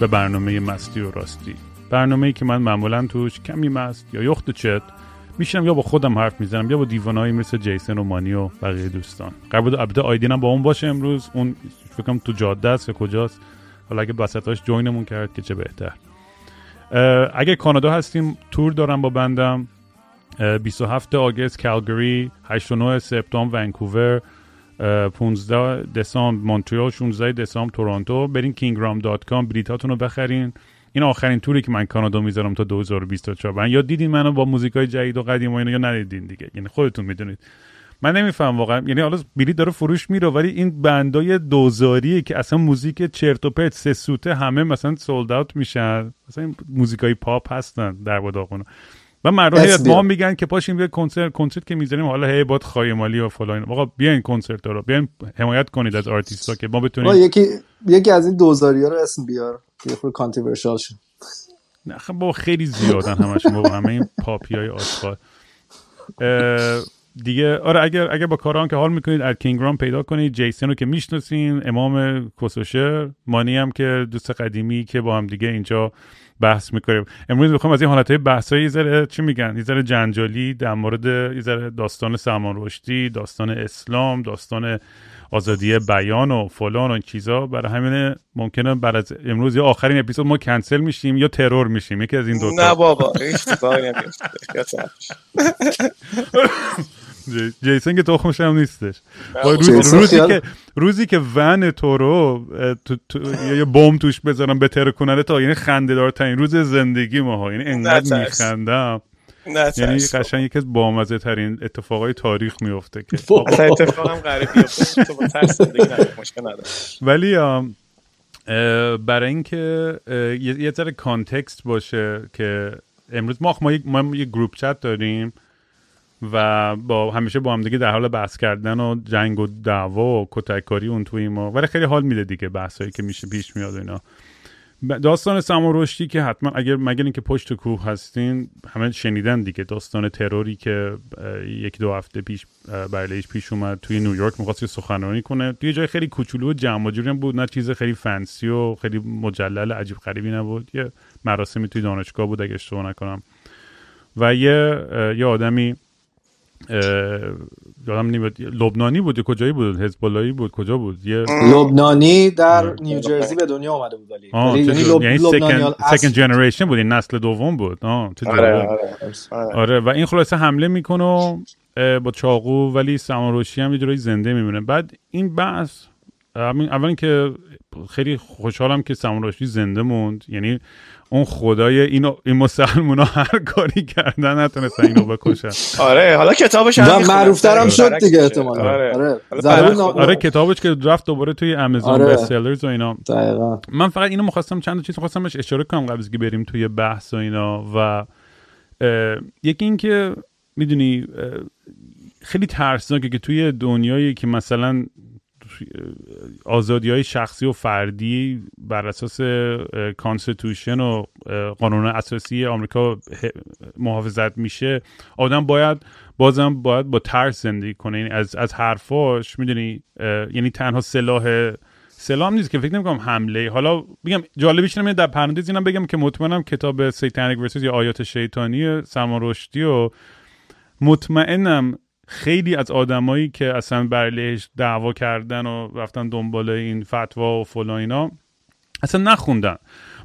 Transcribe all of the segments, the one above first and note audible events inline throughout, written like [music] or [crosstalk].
به برنامه مستی و راستی. برنامه ای که من معمولا توش کمی مست یا یخت چت میشنم یا با خودم حرف می‌زنم یا با دیوانایی مثل جیسن و مانی و بقیه دوستان. قرار بود البته آیدینم با اون باشه امروز. اون فکرم تو جاده است یا کجاست. حالا اگه وسطاش جوینمون کرد که چه بهتر. اگه کانادا هستیم تور دارم با بندم. اه، 27 آگست کالگری 8 و 9 سپتامبر ونکوور. 15 دسامبر مونترال 16 دسامبر تورنتو. برین kingram.com بلیطاتون رو بخرین. این آخرین توری که من کانادا می‌ذارم تا 2024 من یا دیدین منو با موزیکای جدید و قدیم و اینا یا ندیدین دیگه. یعنی خودتون می‌دونید. من نمیفهم واقعا. یعنی حالا بلیط داره فروش میره ولی این بندای دوزاریه که اصلا موزیک چرت و پرت سه سوته همه مثلا سولد اوت میشن. مثلا موزیکای پاپ هستن در داغون و مردم هی ما. میگن که پاشیم بیا کنسرت کنسرت که می‌ذاریم حالا هی باد خایمالی و فلان. آقا بیاین کنسرت رو. بیاین حمایت کنید از آرتیستا که ما بتونیم یکی یکی از این دوزاری ها رو اسم بیار. که یه خورده controversial شد. نه خب بابا خیلی زیادن همشون. بابا همه این پاپی های آشغال دیگه آره اگر اگر با کاران که حال می‌کنید از کینگرام پیدا کنید. جیسن رو که می‌شناسین. امام کسوشر مانی هم که دوست قدیمی که با هم دیگه اینجا بحث می‌کنیم. امروز می‌خوام از این حالت های بحث یه ذره چی میگن؟ یه ذره جنجالی در مورد یه ذره داستان سلمان رشدی داستان اسلام داستان آزادی بیان و فلان و این چیزا. برای همین ممکنه بعد از امروز یا آخرین اپیزود ما کنسل میشیم یا ترور میشیم. یکی از این دو نه بابا [laughs] جی- جیسن که تخمش هم نیستش. روز- روزی خیال- که روزی که ون تو رو تو, تو یه- یه بم توش بذارم بتره کننده تا یعنی خنده دار ترین روز زندگی ما ها یعنی انقدر. میخندم. نه یعنی. قشنگ یکی از بامزه ترین اتفاقای تاریخ میفته که [laughs] اصلا اتفاقم بیفته تو با ترس زندگی نداری مشکل نداره. ولی برای اینکه یه یه ذره context باشه که امروز ما ما یک group chat داریم. و با همیشه با هم دیگه در حال بحث کردن و جنگ و دعوا و کتککاری اون توی ما. ولی خیلی حال میده دیگه بحثایی که میشه پیش میاد اینا. داستان سما که حتما اگر مگر اینکه پشت کوه هستین همه شنیدن دیگه داستان تروری که یک دو هفته پیش برلیش پیش اومد توی نیویورک می‌خواست سخنرانی کنه. توی جای خیلی کوچولو و جمع جوری بود. نه چیز خیلی فنسی و خیلی مجلل عجیب غریبی نبود. یه مراسمی توی دانشگاه بود اگه اشتباه نکنم. و یه یه آدمی یادم نمیاد. لبنانی بود؟ یا کجایی بود؟ حزب اللهی بود؟ کجا بود؟ یه لبنانی در نیوجرسی به دنیا آمده بود ولی. یعنی لب- یعنی اصل generation بود این نسل دوم بود. آه آره. آره آره. آره و این خلاصه حمله می‌کنه با چاقو ولی سماروشی هم یه جورایی زنده میمونه. بعد این بحث اول اینکه خیلی خوشحالم که سماروشی زنده موند. یعنی اون خدای اینو این مسلمونا هر کاری کردن نتونستن اینو بکشن. آره حالا کتابش هم می‌خونم. معروفترم شد برعکس دیگه. احتمالا. آره. آره. آره، آره کتابش که رفت دوباره توی امازون آره. Bestsellers و اینا. دقیقا. من فقط اینو می‌خواستم چند تا چیز خواستم بهش اشاره کنم قبل از که بریم توی بحث و اینا و یکی اینکه می‌دونی خیلی ترسناکه که توی دنیایی که مثلا آزادی های شخصی و فردی بر اساس Constitution و قانون اساسی آمریکا محافظت میشه آدم باید بازم باید با ترس زندگی کنه. یعنی از از حرفاش می‌دونی یعنی تنها سلاح هم نیست که فکر نمی‌کنم حمله. حالا بگم جالبیش اینه در پرانتز اینم بگم که مطمئنم کتاب سیتانیک ورسز یا آیات شیطانی سلمان رشدی و مطمئنم خیلی از آدمایی که اصلا بر علیهش دعوا کردن و رفتن دنبال این فتوا و فلان اینا اصلا نخوندن.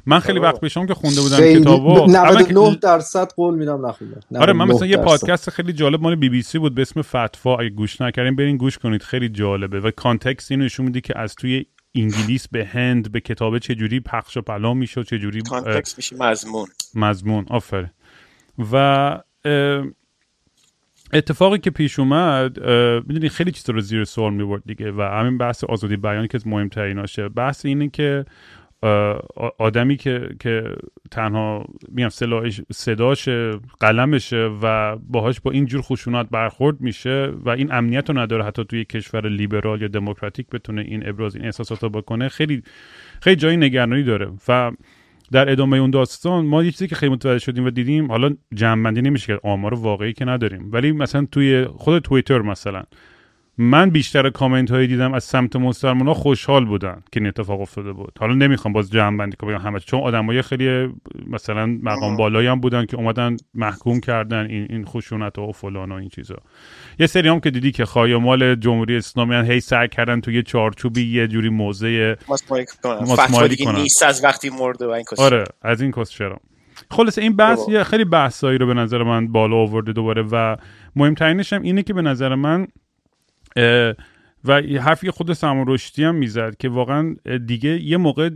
من خیلی آره. وقت پیشم که خونده بودم خیلی کتابو. اولا که- 99 درصد قول میدم نخوندم. آره من 99 مثلا یه. پادکست خیلی جالب مال بی بی سی بود به اسم فتوا. اگه گوش نکردین برین گوش کنید خیلی جالبه. و context اینو نشون میده که از توی انگلیس به هند به کتابه چجوری پخش و پلا می‌شد چجوری اه، context میشه مضمون. مضمون. آفر و اتفاقی که پیش اومد می‌دونی خیلی چیزا رو زیر سوال می‌برد دیگه و همین بحث آزادی بیان که از مهمتریناشه بحث اینه که آدمی که که تنها میگم صداشه قلمشه و باهاش با این جور خشونت برخورد میشه و این امنیت رو نداره حتی توی کشور لیبرال یا دموکراتیک بتونه این ابراز این احساسات رو بکنه خیلی خیلی جای نگرانی داره. و در ادامه اون داستان ما یه چیزی که خیلی متوجه شدیم و دیدیم حالا جمع نمیشه کرد آمار واقعی که نداریم. ولی مثلا توی خود توییتر مثلا من بیشتر کامنت هایی دیدم از سمت مسلمان ها خوشحال بودن که این اتفاق افتاده بود. حالا نمی‌خوام باز جمع بندی کنم همه چون آدمای خیلی مثلا مقام بالایی هم بودن که اومدن محکوم کردن این این خشونت و فلان و این چیزا. یه سری هم که دیدی که خایمال جمهوری اسلامی هی سعی کردن توی چارچوبی یه جوری موزه ماسمالی کنن. نیست از وقتی مرده و این آره از این کس چرا؟ خلاص این بحث یه خیلی بحثایی رو به نظر من بالا آورده دوباره و مهمترینش هم اینه که به نظر من و حرفی خود سمان رشدی هم می‌زد که واقعا دیگه یه موقع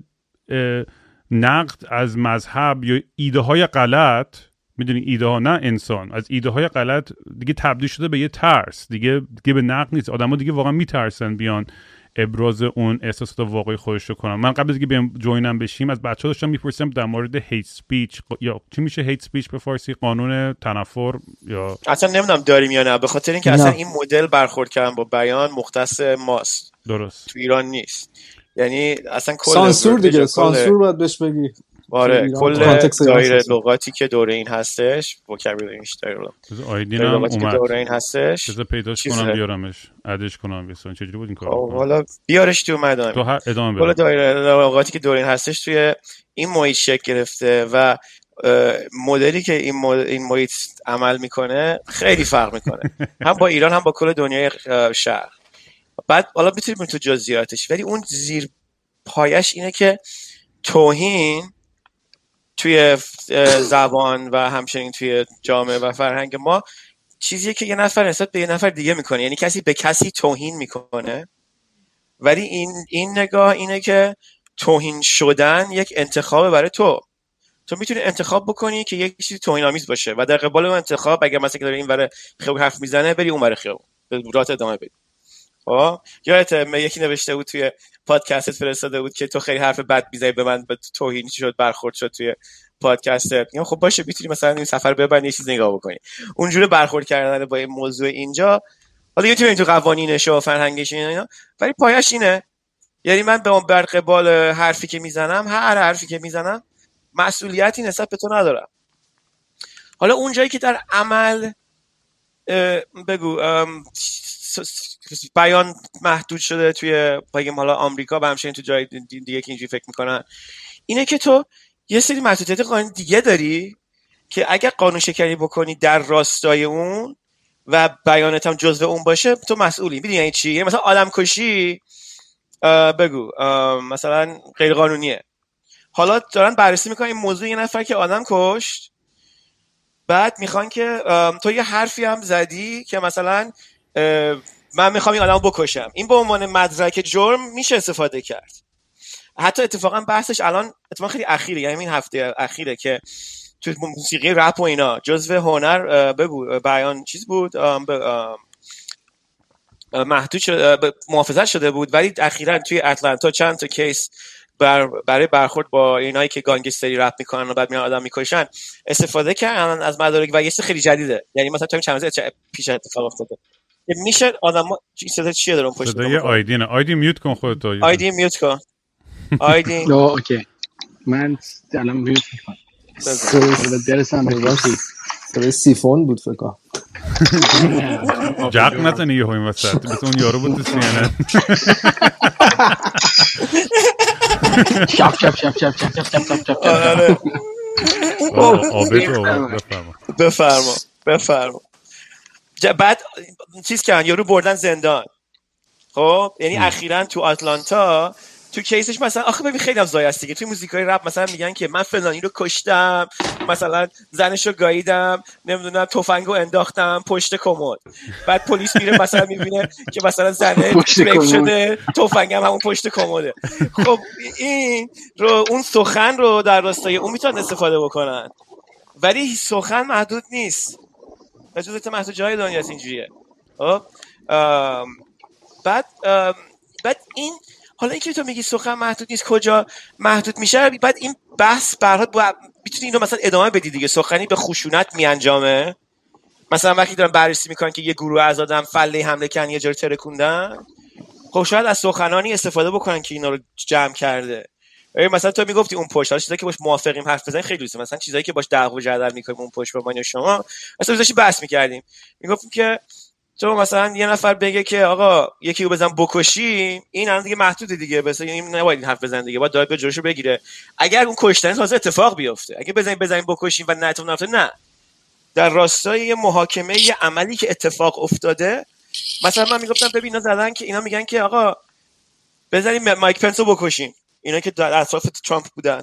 نقد از مذهب یا ایده های غلط می‌دونی ایده ها نه انسان از ایده های غلط دیگه تبدیل شده به یه ترس دیگه دیگه به نقد نیست. آدما دیگه واقعا میترسن بیان. ابراز اون احساسات واقعی خودش رو کنم. من قبل از اینکه بیام جوینم بشیم از بچه داشتم می‌پرسیم در مورد هیت سپیچ یا چی میشه هیت سپیچ به فارسی؟ قانون تنفر یا اصلا نمی‌دونم داریم یا نه به خاطر اینکه اصلا این مدل برخورد کردن با بیان مختص ماست. درست. تو ایران نیست. یعنی اصلا کل سانسور دیگه سانسور باید بهش بگی. آره کل دایره لغاتی که دوره این هستش وکابولریش دایره آیدین هم اومد. دوره این هستش بذار پیداش کنم بیارمش. ادش کنم بسون چجوری بود این کار حالا بیارش تو اومد تو هر ادامه کل دایره لغاتی که دوره این هستش توی این محیط شکل گرفته و مدلی که این این محیط عمل می‌کنه خیلی فرق می‌کنه. [laughs] هم با ایران هم با کل دنیای شهر. بعد حالا بتونیم تو جزئیاتش. ولی اون زیر پایش اینه که توهین توی زبان و همچنین توی جامعه و فرهنگ ما چیزیه که یه نفر نسبت به یه نفر دیگه می‌کنه. یعنی کسی به کسی توهین می‌کنه. ولی این این نگاه اینه که توهین شدن یک انتخاب برای تو. تو می‌تونی انتخاب بکنی که یک چیزی توهین آمیز باشه و در قبال اون انتخاب اگر مثلا داره این برای خیابون حرف می‌زنه بری اون برای خیابون. به رات ادامه بدی. خب؟ یادت یکی نوشته بود توی پادکستت فرستاده بود که تو خیلی حرف بد می‌زنی به من به توهین شد برخورد شد توی پادکستت میگم خب باشه می‌تونی مثلا این سفر ببند یه چیز نگاه بکنی. اونجوری برخورد کردن با این موضوع اینجا. حالا یه تو قوانینش و فرهنگش اینا ولی پایش اینه. یعنی من به اون برقبال حرفی که می‌زنم هر حرفی که می‌زنم مسئولیتی نسبت به تو ندارم. حالا اونجایی که در عمل بگو بیان محدود شده توی بگیم حالا آمریکا و همچنین تو جای دیگه که اینجوری فکر می‌کنن. اینه که تو یه سری محدودیت قانونی دیگه داری که اگر قانون شکنی بکنی در راستای اون و بیانت هم جزو اون باشه تو مسئولی. می‌دونی یعنی چی؟ یعنی مثلا آدم کشی بگو مثلا غیر قانونیه حالا دارن بررسی می‌کنن این موضوع یه نفر که آدم کشت بعد می‌خوان که تو یه حرفی هم زدی که مثلا من می‌خوام این آدم بکشم. این به عنوان مدرک جرم میشه استفاده کرد. حتی اتفاقا بحثش الان اتفاقا خیلی اخیره. یعنی این هفته اخیره که تو موسیقی رپ و اینا جزو هنر بگو بیان چیز بود؟ محدود محافظت شده بود. ولی اخیرا توی اتلانتا چند تا case بر برای برخورد با اینایی که گانگستری رپ می‌کنن و بعد میان آدم می‌کشن استفاده کردن از مدارک و یه خیلی جدیده. یعنی مثلا تا چند پیش اتفاق افتاده. میشه آدم صدا چیه دارم پشت صدای آیدین آیدی mute کن خودت آیدی. mute کن. آیدی. [laughs] Okay. من الان mute می‌کنم. درسم صدای سیفون بود فکر کنم. [laughs] جق نزنی یه این وسط. مثل اون یارو بود تو سینه. شپ شپ شپ شپ شپ شپ شپ شپ آبش بفرما. بفرما. بفرما. بعد چیز کردن یارو بردن زندان. خب؟ یعنی اخیرا تو آتلانتا تو کیسش مثلا آخه ببین خیلی هم زایست دیگه. توی موزیکای رپ مثلا میگن که من فلانی رو کشتم مثلا زنش رو گاییدم نمی‌دونم تفنگو انداختم پشت کمد. بعد پلیس میره مثلا می‌بینه که مثلا زنه بریک [laughs] شده تفنگم همون پشت کمده. خب این رو اون سخن رو در راستای اون می‌تونن استفاده بکنن. ولی سخن محدود نیست. جزء محدود جای دنیا اینجوریه. خب؟ بعد بعد این حالا اینکه تو میگی سخن محدود نیست کجا محدود میشه بعد این بحث برات با... می‌تونی اینو مثلا ادامه بدی دیگه. سخنی به خشونت میانجامه. مثلا وقتی دارن بررسی می‌کنن که یه گروه از آدم فله حمله کردن یه جور ترکوندن. خب شاید از سخنانی استفاده بکنن که اینا رو جمع کرده. مثلا تو می‌گفتی اون پشت حالا چیزایی که باش موافقیم حرف بزنیم خیلی دوست مثلا چیزایی که باش دعوا جدل می‌کنیم اون پشت با من شما مثلا داشتیم بحث می‌کردیم. می‌گفتیم که تو مثلا یه نفر بگه که آقا یکی رو بزن بکشی این الان دیگه محدوده دیگه. بس این نباید این حرف بزن دیگه باید داد به بگیره. اگر اون کشتن تازه اتفاق بیفته. اگه بزنیم بزنیم بکشیم و نه نیفته نه. در راستای یه محاکمه یه عملی که اتفاق افتاده مثلا من می‌گفتم ببین زدن که اینا میگن که آقا بزنیم مایک پنسو بکشیم. اینا که در اطراف ترامپ بودن.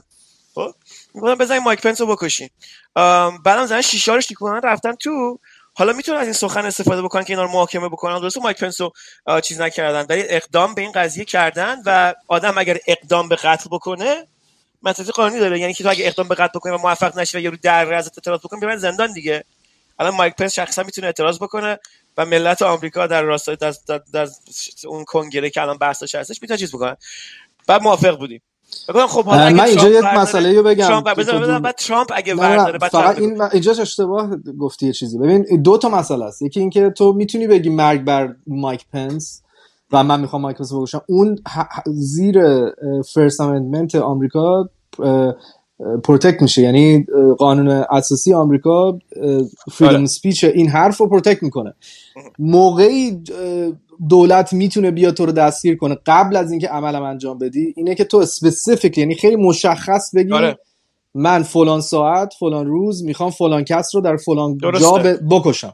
خب می‌گفتم بزنیم مایک پنسو بکشیم. ام، بعدم زدن شیشه رو شکونن رفتن تو. حالا می‌تونن از این سخن استفاده بکنن که اینا رو محاکمه بکنن. درسته مایک پنسو آه، چیز نکردن ولی اقدام به این قضیه کردن و آدم اگر اقدام به قتل بکنه مسئله قانونی داره. یعنی که تو اگه اقدام به قتل بکنی و موفق نشی و یارو در ازت اعتراض بکنه ببرن زندان دیگه. الان مایک پنس شخصا می‌تونه اعتراض بکنه و ملت آمریکا در راستای در, در, در اون کنگره که الان بحثش هستش می‌تونه چیز بکنن بعد موافق بودیم. بگم خب حالا من اینجا یه مسئله رو بگم. ترامپ بذار دون- بعد ترامپ اگه نه بعد فقط این اینجاش اشتباه گفتی یه چیزی. ببین دو تا مسئله است. یکی اینکه تو می‌تونی بگی مرگ بر مایک پنس و من می‌خوام مایک پنس بکشم. اون زیر First Amendment آمریکا protect میشه. یعنی قانون اساسی آمریکا freedom آره. speech این حرف رو protect می‌کنه. موقعی دولت می‌تونه بیا تو رو دستگیر کنه قبل از اینکه عملم انجام بدی اینه که تو specific یعنی خیلی مشخص بگی آره. من فلان ساعت فلان روز می‌خوام فلان کس رو در فلان درسته. جا بکشم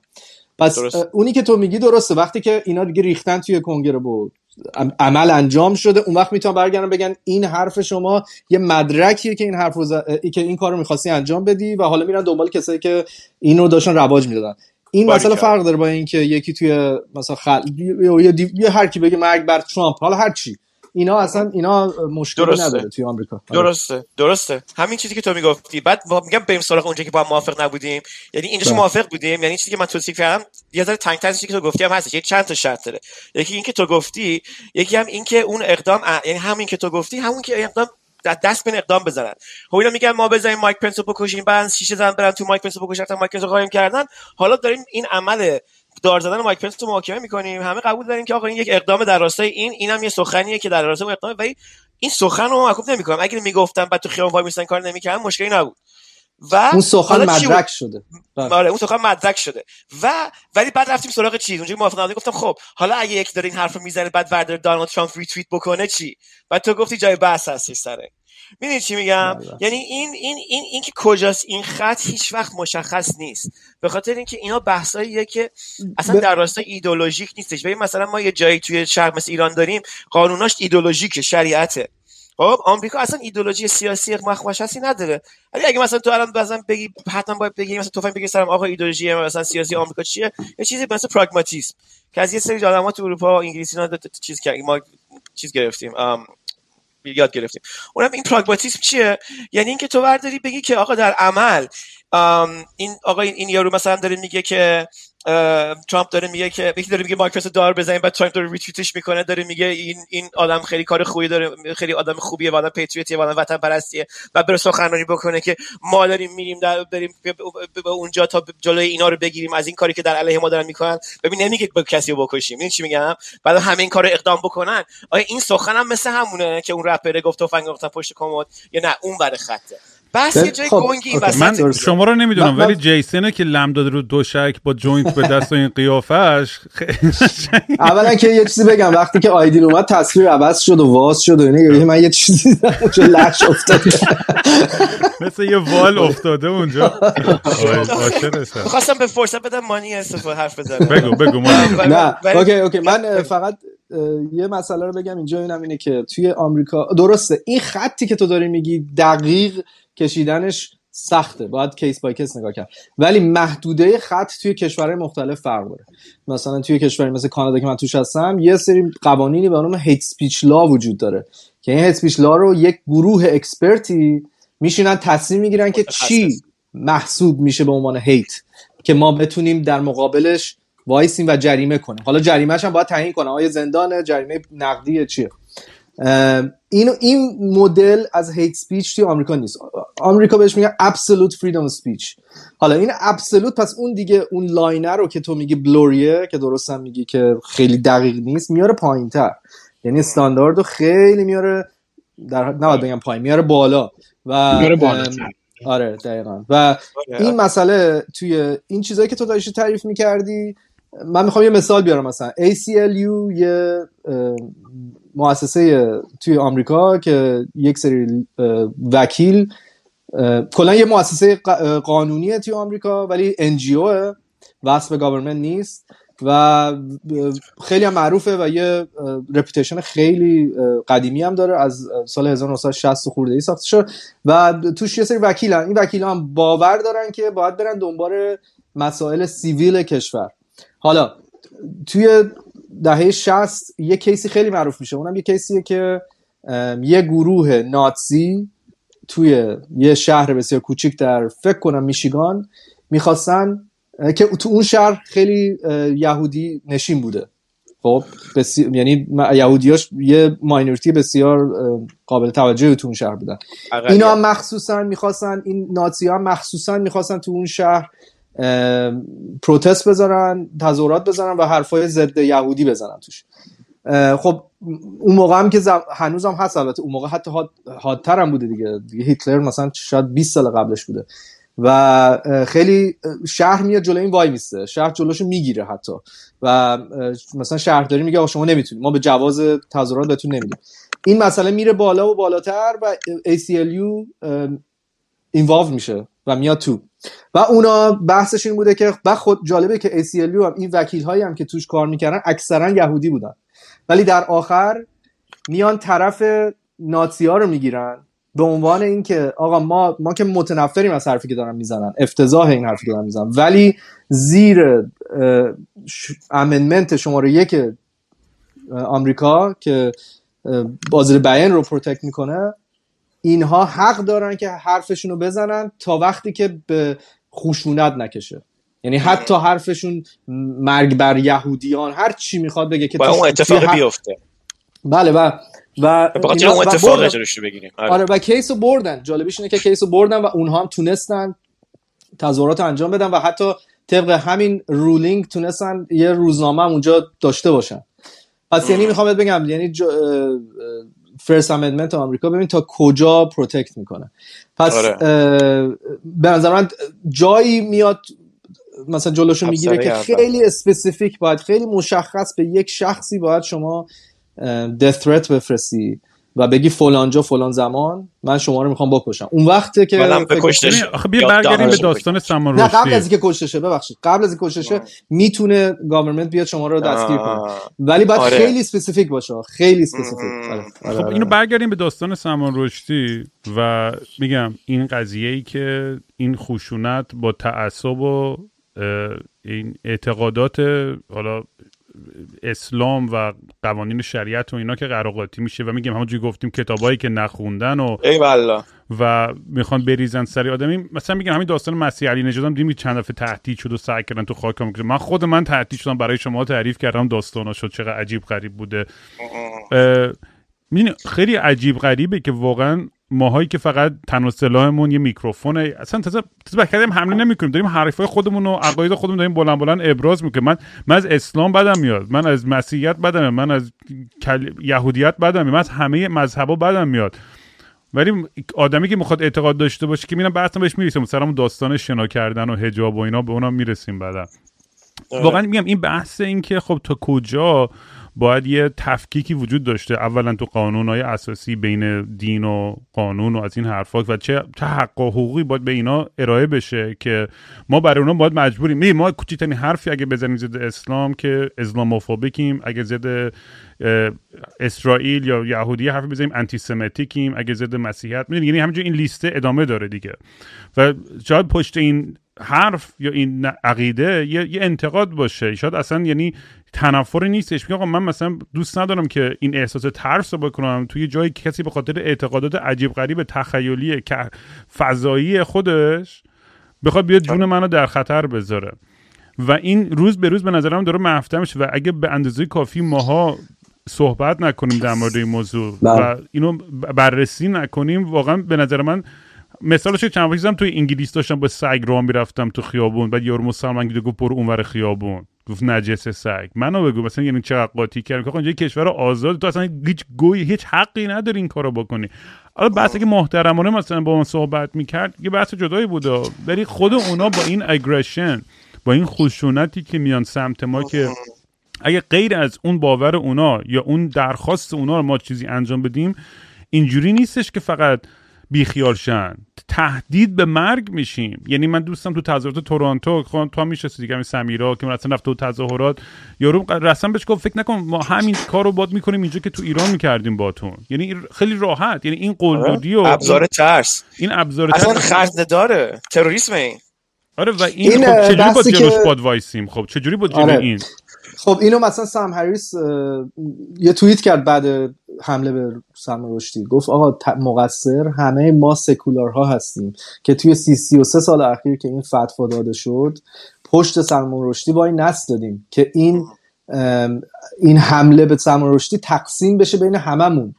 پس درست. اه، اونی که تو میگی درسته وقتی که اینا دیگه ریختن توی کنگره بود عم- عمل انجام شده اون وقت می‌تونن برگردن بگن این حرف شما یه مدرکیه که این حرف ز- که این کار رو می‌خواستی انجام بدی و حالا میرن دنبال کسایی که اینو داشتن رواج می‌دادن این. مسئله فرق داره با اینکه یکی توی مثلا خل... یا, یا, دی- یا هر کی بگه مرگ بر ترامپ حالا هر چی. اینا اصلا اینا مشکلی درسته. نداره توی آمریکا. آره. درسته. درسته. همین چیزی که تو می‌گفتی. بعد میگم بریم سراغ اونجا که با هم موافق نبودیم. یعنی اینجاش بله. موافق بودیم؟ یعنی چیزی که من توصیف کردم یه ذره تنگ چیزی که تو گفتی هم هستش. یعنی چند تا شرط داره. یکی این که تو گفتی یکی هم این که اون اقدام ا- یعنی همین که تو گفتی همون که اقدام دست به این اقدام بزنن. خب اینا میگن ما بزنیم مایک پنس رو بکشیم بعد شیشه زدن برن تو مایک پنس رو بکشن مایک پنس رو قایم کردن. حالا داریم این عمل دار زدن مایک پنس رو محاکمه می‌کنیم. همه قبول داریم که آقا این یک اقدام در راستای این اینم یه سخنیه که در راستای اقدام. ولی این سخن رو محکوم نمی‌کنم. اگه می‌گفتم بعد تو خیابون وای میستن کار نمی‌کردن مشکلی نبود. و اون سخن؟ مدرک شده. بله. آره اون سخن مدرک شده. و ولی بعد رفتیم سراغ چیز. اونجا موافق گفتم خب حالا اگه یکی داره این حرف رو می‌زنه بعد وردار دونالد ترامپ ریتوییت بکنه چی؟ بعد تو گفتی جای بحث هستی سره. می‌دونی چی میگم؟ بله. یعنی این این این این که کجاست این خط هیچ وقت مشخص نیست. به خاطر اینکه اینا بحثاییه که اصلا در راستای ایدولوژیک نیستش. ببین مثلا ما یه جایی توی شهر مثل ایران داریم قانوناش ایدولوژیکه شریعته. خب آمریکا اصلا ایدولوژی سیاسی مخمشخصی نداره. ولی اگه مثلا تو الان مثلا بگی حتما باید بگی مثلا تفنگ بگی سرم آقا ایدولوژی مثلا سیاسی آمریکا چیه؟ یه چیزی مثل پراگماتیسم. که از یه سری آدم‌ها تو اروپا انگلیسی اینا چیز ما چیز گرفتیم یاد گرفتیم. اونم این پراگماتیسم چیه؟ یعنی اینکه تو برداری بگی که آقا در عمل این آقا این, این یارو مثلا داره میگه که ترامپ داره میگه که یکی داره میگه مایک پنس رو دار بزنیم بعد ترامپ داره ریتویتش می‌کنه داره میگه این این آدم خیلی کار خوبی داره خیلی آدم خوبیه و آدم پیتریوتیه و آدم وطن پرستیه و بره سخنرانی بکنه که ما داریم میریم در بریم اونجا تا جلوی اینا رو بگیریم از این کاری که در علیه ما دارن می‌کنن. ببین نمیگه با کسی رو بکشیم. این چی میگم؟ بعد همه این کارو اقدام بکنن. آیا این سخن هم مثل همونه که اون رپره گفت تفنگ گفتن پشت کمد؟ یا نه اون ور خطه. بس خب، یه جای خب، گنگی من. شما رو نمی‌دونم من- ولی جیسنه که لم داده رو دوشک با joint به دست و این قیافش اولا که یه چیزی بگم وقتی که آیدین اومد تصویر عوض شد و واز شد و اینا یعنی من یه چیزی دیدم اونجا لش افتاد مثل یه وال افتاده اونجا. عاشقشم. خواستم به فرصت بدم مانی استفاده حرف بزنه. بگو بگو نه اوکی اوکی من فقط یه مسئله رو بگم اینجا اینم اینه که توی آمریکا درسته این خطی که تو داری میگی دقیق کشیدنش سخته باید case by case نگاه کرد. ولی محدوده خط توی کشورهای مختلف فرق داره. مثلا توی کشوری مثل کانادا که من توش هستم یه سری قوانینی به نام hate speech law وجود داره. که این hate speech law رو یک گروه expert ی میشینن تصمیم می‌گیرن که چی. محسوب میشه به عنوان hate که ما بتونیم در مقابلش وایسیم و جریمه کنیم. حالا جریمهش هم باید تعیین کنه آیا زندانه جریمه نقدی چیه؟ این این مدل از hate speech توی آمریکا نیست. آمریکا بهش میگن absolute freedom speech حالا این absolute پس اون دیگه اون line رو که تو میگی blurry ه که درستم میگی که خیلی دقیق نیست میاره پایینتر. یعنی استاندارد رو خیلی میاره در نباید بگم پایین میاره بالا. و میاره. آره دقیقا. و این مسئله توی این چیزایی که تو داشتی تعریف می‌کردی من می‌خوام یه مثال بیارم مثلا. ACLU یه مؤسسه توی آمریکا که یک سری وکیل کلا یه مؤسسه قانونیه توی آمریکا ولی NGO وصل به گاورمنت نیست و خیلی هم معروفه و یه reputation خیلی قدیمی هم داره. از سال 1960 خورده ای ساخته شد و توش یه سری وکیلن. این وکیل هم باور دارن که باید برن دنبال مسائل civil کشور. حالا توی دهه 60 یه case ی خیلی معروف میشه. اونم یه case یه که یه گروه Nazi توی یه شهر بسیار کوچیک در فکر کنم میشیگان می‌خواستن که تو اون شهر خیلی یهودی نشین بوده. خب بسی... یعنی یهودیاش یه ماینورتی بسیار قابل توجهی تو اون شهر بودن. اینا هم مخصوصا می‌خواستن این نازی ها مخصوصا می‌خواستن تو اون شهر پروتست بذارن تظاهرات بزنن و حرفای ضد یهودی بزنن توش. خب اون موقع هم که زم... هنوز هم هست البته. اون موقع حتی حاد... حادتر هم بوده دیگه. دیگه هیتلر مثلا شاید 20 سال قبلش بوده. و خیلی شهر میاد جلوی این وای میسته. شهر جلوشو می‌گیره حتی. و مثلا شهرداری میگه شما نمی‌تونید ما به جواز تظاهرات بهتون نمیدیم. این مسئله میره بالا و بالاتر و ACLU اینوالو میشه و میاد تو. و اونا بحثش این بوده که و خود جالبه که ACLU هم این وکیل هایی هم که توش کار می‌کردن اکثرا یهودی بودن. ولی در آخر میان طرف ها رو می‌گیرن به عنوان اینکه آقا ما ما که متنفریم از حرفی که دارن می‌زنن افتضاح این حرفی که دارن می‌زنن. ولی زیر amendment شماره یک آمریکا که اه، بازار بیان رو protect می‌کنه اینها حق دارن که حرفشون رو بزنن تا وقتی که به خشونت نکشه. یعنی حتی حرفشون مرگ بر یهودیان هر چی می‌خواد بگه که اون اتفاق حق- بیفته. بله و و به خاطر اینا- اون اتفاق بگیریم. آره. آره و case رو بردن. جالبیش اینه که case رو بردن و اونها هم تونستن تظاهرات رو انجام بدن و حتی طبق همین ruling تونستن یه روزنامه هم اونجا داشته باشن. پس یعنی می‌خوام بگم یعنی First Amendment آمریکا ببین تا کجا protect می‌کنه. پس آره. به نظر من جایی میاد مثلا جلوشو می‌گیره که خیلی specific باید خیلی مشخص به یک شخصی باید شما death threat بفرستی. و بگی فلان جا فلان زمان من شما رو می‌خوام بکشم اون وقته که. ببین، آخه بیا یا برگردیم به داستان سمان نه قبل از اینکه کشته ببخشید قبل از اینکه کشته می‌تونه government بیاد شما رو دستگیر کنه. ولی باید آره. خیلی specific باشه خیلی specific. آره. آره، خب آره. اینو برگردیم به داستان سمان رشدی و میگم این قضیه ای که این خشونت با تعصب و این اعتقادات حالا اسلام و قوانین شریعت و اینا که قراقاتی میشه و میگم همونجوری گفتیم کتابایی که نخوندن و ای والله. و می‌خوان بریزن سری آدمی مثلا میگم همین داستان مسیح علی نژاد هم دیدیم چند دفعه تهدید شد و سعی کردن تو خاک هم من خود من تهدید شدم برای شما تعریف کردم داستانا شد چقدر عجیب غریب بوده. می‌دونی خیلی عجیب غریبه که واقعا ماهایی که فقط تن و سلاحمون یه میکروفونه. اصلا تازه تازه بکردیم حمله نمی‌کنیم. داریم حرفای خودمون و عقاید خودمون داریم بلند بلند ابراز می‌کنیم. من من از اسلام بدم میاد. من از مسیحیت بدم من از کل... یهودیت بدم میاد. من از همه مذهبا بدم میاد. ولی آدمی که می‌خواد اعتقاد داشته باشه که میرم بحثم بهش می‌رسیم. سرمون داستان شنا کردن و حجاب و اینا به اونم می‌رسیم بعدا. آره. واقعا میگم این بحث این که خب تا کجا باید یه تفکیکی وجود داشته. اولا تو قانونهای اساسی بین دین و قانون و از این حرفا و چه حق و حقوقی باید به اینا ارائه بشه که ما برای اونا باید مجبوریم. می ما کوچکترین حرفی اگه بزنیم ضد اسلام که اسلاموفوبیکیم اگه ضد اسرائیل یا یهودی حرف بزنیم انتی سمیتیکیم اگه ضد مسیحیت یعنی همینجوری این لیسته ادامه داره دیگه. و شاید پشت این حرف یا این عقیده یه, یه انتقاد باشه. شاید اصلا یعنی تنفر نیستش. آقا من مثلا دوست ندارم که این احساس ترس رو بکنم. توی جایی که کسی به خاطر اعتقادات عجیب غریب تخیلی که فضایی خودش بخواد بیاد جون منو در خطر بذاره. و این روز به روز به نظرم داره مفتر میشه. و اگه به اندازه کافی ماها صحبت نکنیم در مورد این موضوع بله. و اینو بررسی نکنیم واقعا به نظر من مثالش چند وقتی هم توی انگلیس داشتم با سگ راه می‌رفتم تو خیابون بعد یارو مسلمان گفت گفت برو اونور خیابون. گفت نجس سگ. منو بگو مثلا یعنی چقدر قاطی کردم که اینجا کشور آزاد تو اصلا هیچ گوی هیچ حقی نداری این کارو بکنی. حالا بحثی که محترمانه مثلا با من صحبت می‌کرد یه بحث جدایی بود ولی خود اونا با این اگریشن با این خشونتی که میان سمت ما که اگه غیر از اون باور اونا یا اون درخواست اونا رو ما چیزی انجام بدیم اینجوری نیستش که فقط بیخیال شن تهدید به مرگ میشیم. یعنی من دوستم تو تظاهرات تورنتو خب تو می‌شناسی دیگه همین سمیرا که رفتن رفت تو تظاهرات. یارو رسما بهش گفت فکر نکن ما همین کارو باد می‌کنیم اینجا که تو ایران می‌کردیم باتون یعنی خیلی راحت. یعنی این قلدودی و ابزار ترس. این ابزار اصلا ترس- خرد داره. تروریسم این. آره و این, این، خب چجوری با جلوش که- باد وایسیم؟ خب چجوری با جلوی آره. این؟ خب اینو مثلا سم هریس یه توییت کرد بعد حمله به سلمان رشدی گفت آقا مقصر همه ما سکولارها هستیم که توی سی سی و سه سال اخیر که این فتوا داده شد پشت سلمان رشدی وای نست دادیم که این این حمله به سلمان رشدی تقسیم بشه بین هممون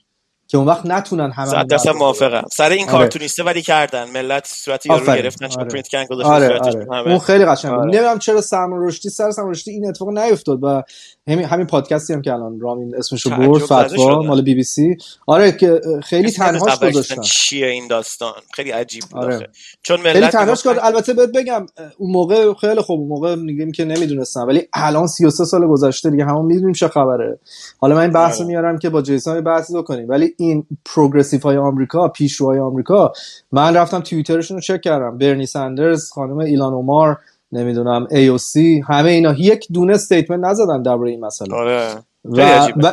که اون وقت نتونن صد درصد. موافقم سر این آره. کارتونیسته ولی کردن ملت صورت یارو. گرفتن چون آره. پرینت کردن گذاشتن آره آره همه اون خیلی قشنگ بود آره. نمی‌دونم چرا سلمان رشدی سر سلمان رشدی این اتفاق نیفتاد و همین همین پادکستی هم که الان رامین اسمشو برد فتوا. مال بی بی سی. آره که خیلی تنهاش گذاشتن. چیه این داستان؟ خیلی عجیب بود آره. چون خیلی ملت تنهاش میگفتن- کرد البته بهت بگم اون موقع خیلی خوب اون موقع میگیم که نمی‌دونستم ولی الان 33 سال گذشته دیگه همون می‌دونیم چه خبره. حالا من این بحث رو آره. میارم که با جیسون بحثی بکنیم. ولی این progressive های آمریکا پیشروهای آمریکا من رفتم توییترشون رو چک کردم. برنی ساندرز خانم ایلهان عمر نمی‌دونم AOC همه اینا. یک دونه statement نزدن درباره این مسئله. آره. و. و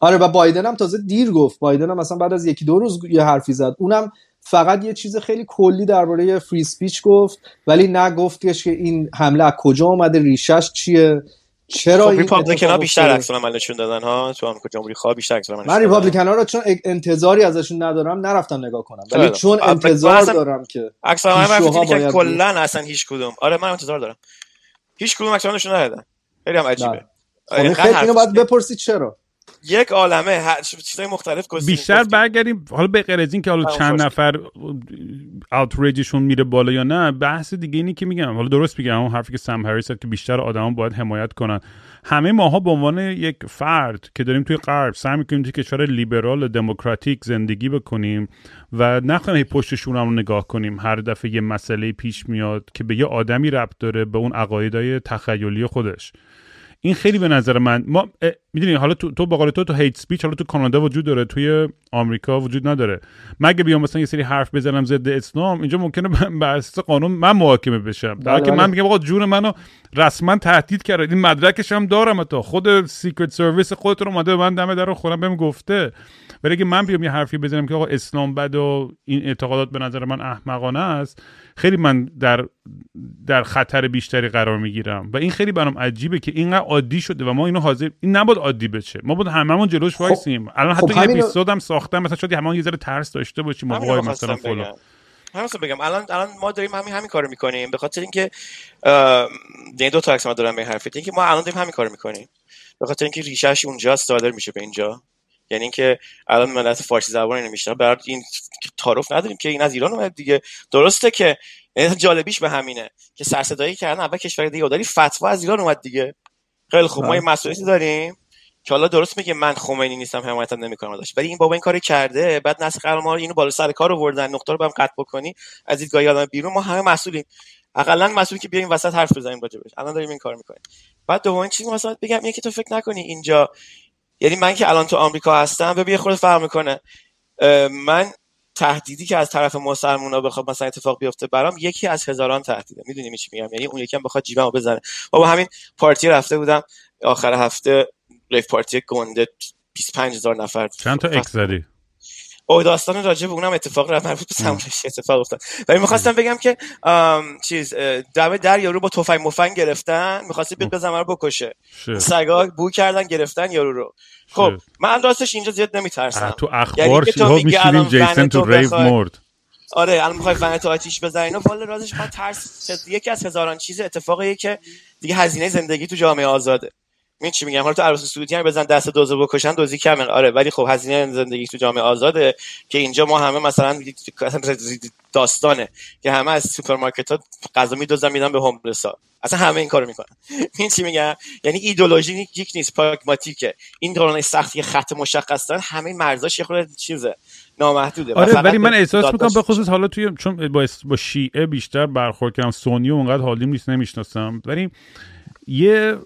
آره و بایدن هم تازه دیر گفت. بایدن هم مثلا بعد از یکی دو روز یه حرفی زد. اونم فقط یه چیز خیلی کلی درباره free speech گفت ولی نگفتش که این حمله از کجا اومده ریشش چیه. چرا خب ریپابلیکن ها بیشتر؟ عکس العمل نشون دادن ها؟ تو آمریکا جمهوری خواه بیشتر عکس العمل من. ریپابلیکن ها رو چون انتظاری ازشون ندارم نرفتم نگاه کنم. ولی چون. انتظار دارم که عکس رفتی که کلا اصلا هیچ کدوم. آره من انتظار دارم. هیچ کدوم عکس نشون ندادن. خیلی هم عجیبه. خب آره، اینقدر خیلی اینو باید بپرسید چرا. یک عالمه هر چیزای مختلف گزینه بیشتر. برگردیم حالا به غیر از این که حالا چند. نفر اوتریجشون میره بالا یا نه بحث دیگه اینی که میگم حالا درست میگم اون حرفی که سم هریس که بیشتر آدما باید حمایت کنن همه ماها به عنوان یک فرد که داریم توی غرب سعی می‌کنیم توی کشور لیبرال و دموکراتیک زندگی بکنیم و نخواهیم هی پشتشون رو نگاه کنیم هر دفعه یه مسئله پیش میاد که به یه آدمی ربط داره به اون عقایدای تخیلی خودش این خیلی به نظر من ما می‌دونی حالا تو تو بقول تو تو هیت سپیچ حالا تو کانادا وجود داره توی آمریکا وجود نداره. مگه بیام مثلا یه سری حرف بزنم ضد اسلام؟ اینجا ممکنه بر اساس قانون من محاکمه بشم. در حالی که بله، من بله. میگم آقا جون منو رسما تهدید کرده این مدرکش هم دارم تا خود Secret Service خودت رو اومده من دم در خودم بهم گفته. ولی اگه من بیام یه حرفی بزنم که آقا اسلام بد و این اعتقادات به نظر من احمقانه است خیلی من در در خطر بیشتری قرار می‌گیرم. و این خیلی برام عجیبه که اینقدر عادی شده و ما اینو حاضر این نباید عادی بشه. ما باید هممون جلوش وایسیم. الان حتی خب این همینو- اپیزودم ساختم مثلا شاید همون یه ذره ترس داشته باشیم آقای رو مثلا فلان. بگم. همین بگم. الان الان ما داریم همین همین کارو می‌کنیم. به خاطر اینکه یعنی دو تا عکس من دارم به این حرفت اینکه ما الان داریم همین کارو می‌کنیم. به خاطر اینکه ریشهش اونجا صادر میشه به اینجا. یعنی اینکه الان ملت فارسی زبان اینو میشنن برای این تعارف نداریم که این از ایران اومد دیگه. درسته که جالبیش به همینه که سرصدایی کردن اول کشور دیگه داری فتوا از ایران اومد دیگه. خیلی خوب ما بله. یه مسئولیتی داریم. که حالا درست میگه من خمینی نیستم حمایتم نمی‌کنم ازش. ولی این بابا این کارو کرده بعد نسل ما اینو بالا سر کار آوردن نقطه رو بهم قطع بکنی از دیدگاه آدم بیرون. ما همه مسئولیم. اقلا مسئولی که بیایم وسط حرف بزنیم راجبش الان داریم این کار می‌کنیم. بعد دومین چیزی مثلا بگم اینه که تو فکر نکنی اینجا یعنی من که الان تو آمریکا هستم ببین خورده فرق می‌کنه. من تهدیدی که از طرف مسلمونا بخواد مثلا اتفاق بیفته برام یکی از هزاران تهدیده. می‌دونی چی میگم؟ یعنی اون یکی هم بخواد جیبمو بزنه. بابا همین پارتی رفته بودم آخر هفته. ریف پارتی گنده 25 هزار نفر. چند تا اکس زدی؟ او داستان راجع به اونم اتفاق رفت مربوط به سمرش اتفاق افتاد. ولی می‌خواستم بگم که آم، چیز اه، دم در یارو با تفنگ مفنگ گرفتن می‌خواستی بیاد بزنه رو بکشه. شه. سگا بو کردن گرفتن یارو رو. خب. من راستش اینجا زیاد نمیترسم. تو یعنی اخبار که تو ها میگی میشیدیم الان جیسن تو ریو مرد. آره الان می‌خوای ونت آتیش بزنی. اینا والا راستش من ترس یکی از هزاران چیز اتفاقیه که دیگه هزینه زندگی تو جامعه آزاده. این چی میگم؟ حالا تو عربستان سعودی هم بزن دست دوزه بکشن دوزی کمه. آره ولی خب هزینه زندگی تو جامعه آزاده که اینجا ما همه مثلا داستانه که همه از سوپرمارکت ها غذا میدوزن میدن به هوملسا اصلا همه این کارو می‌کنن. این چی میگم؟ یعنی ایدولوژی یک نیست پراگماتیکه. این دوران سختی خط مشخص دارن همه مرزاش یه خورده چیزه نامحدوده. آره ولی من احساس می‌کنم به خصوص حالا توی چون با, با شیعه بیشتر برخورد کردم. سونی اونقدر حالیم نیست نمی‌شناسم. ولی یه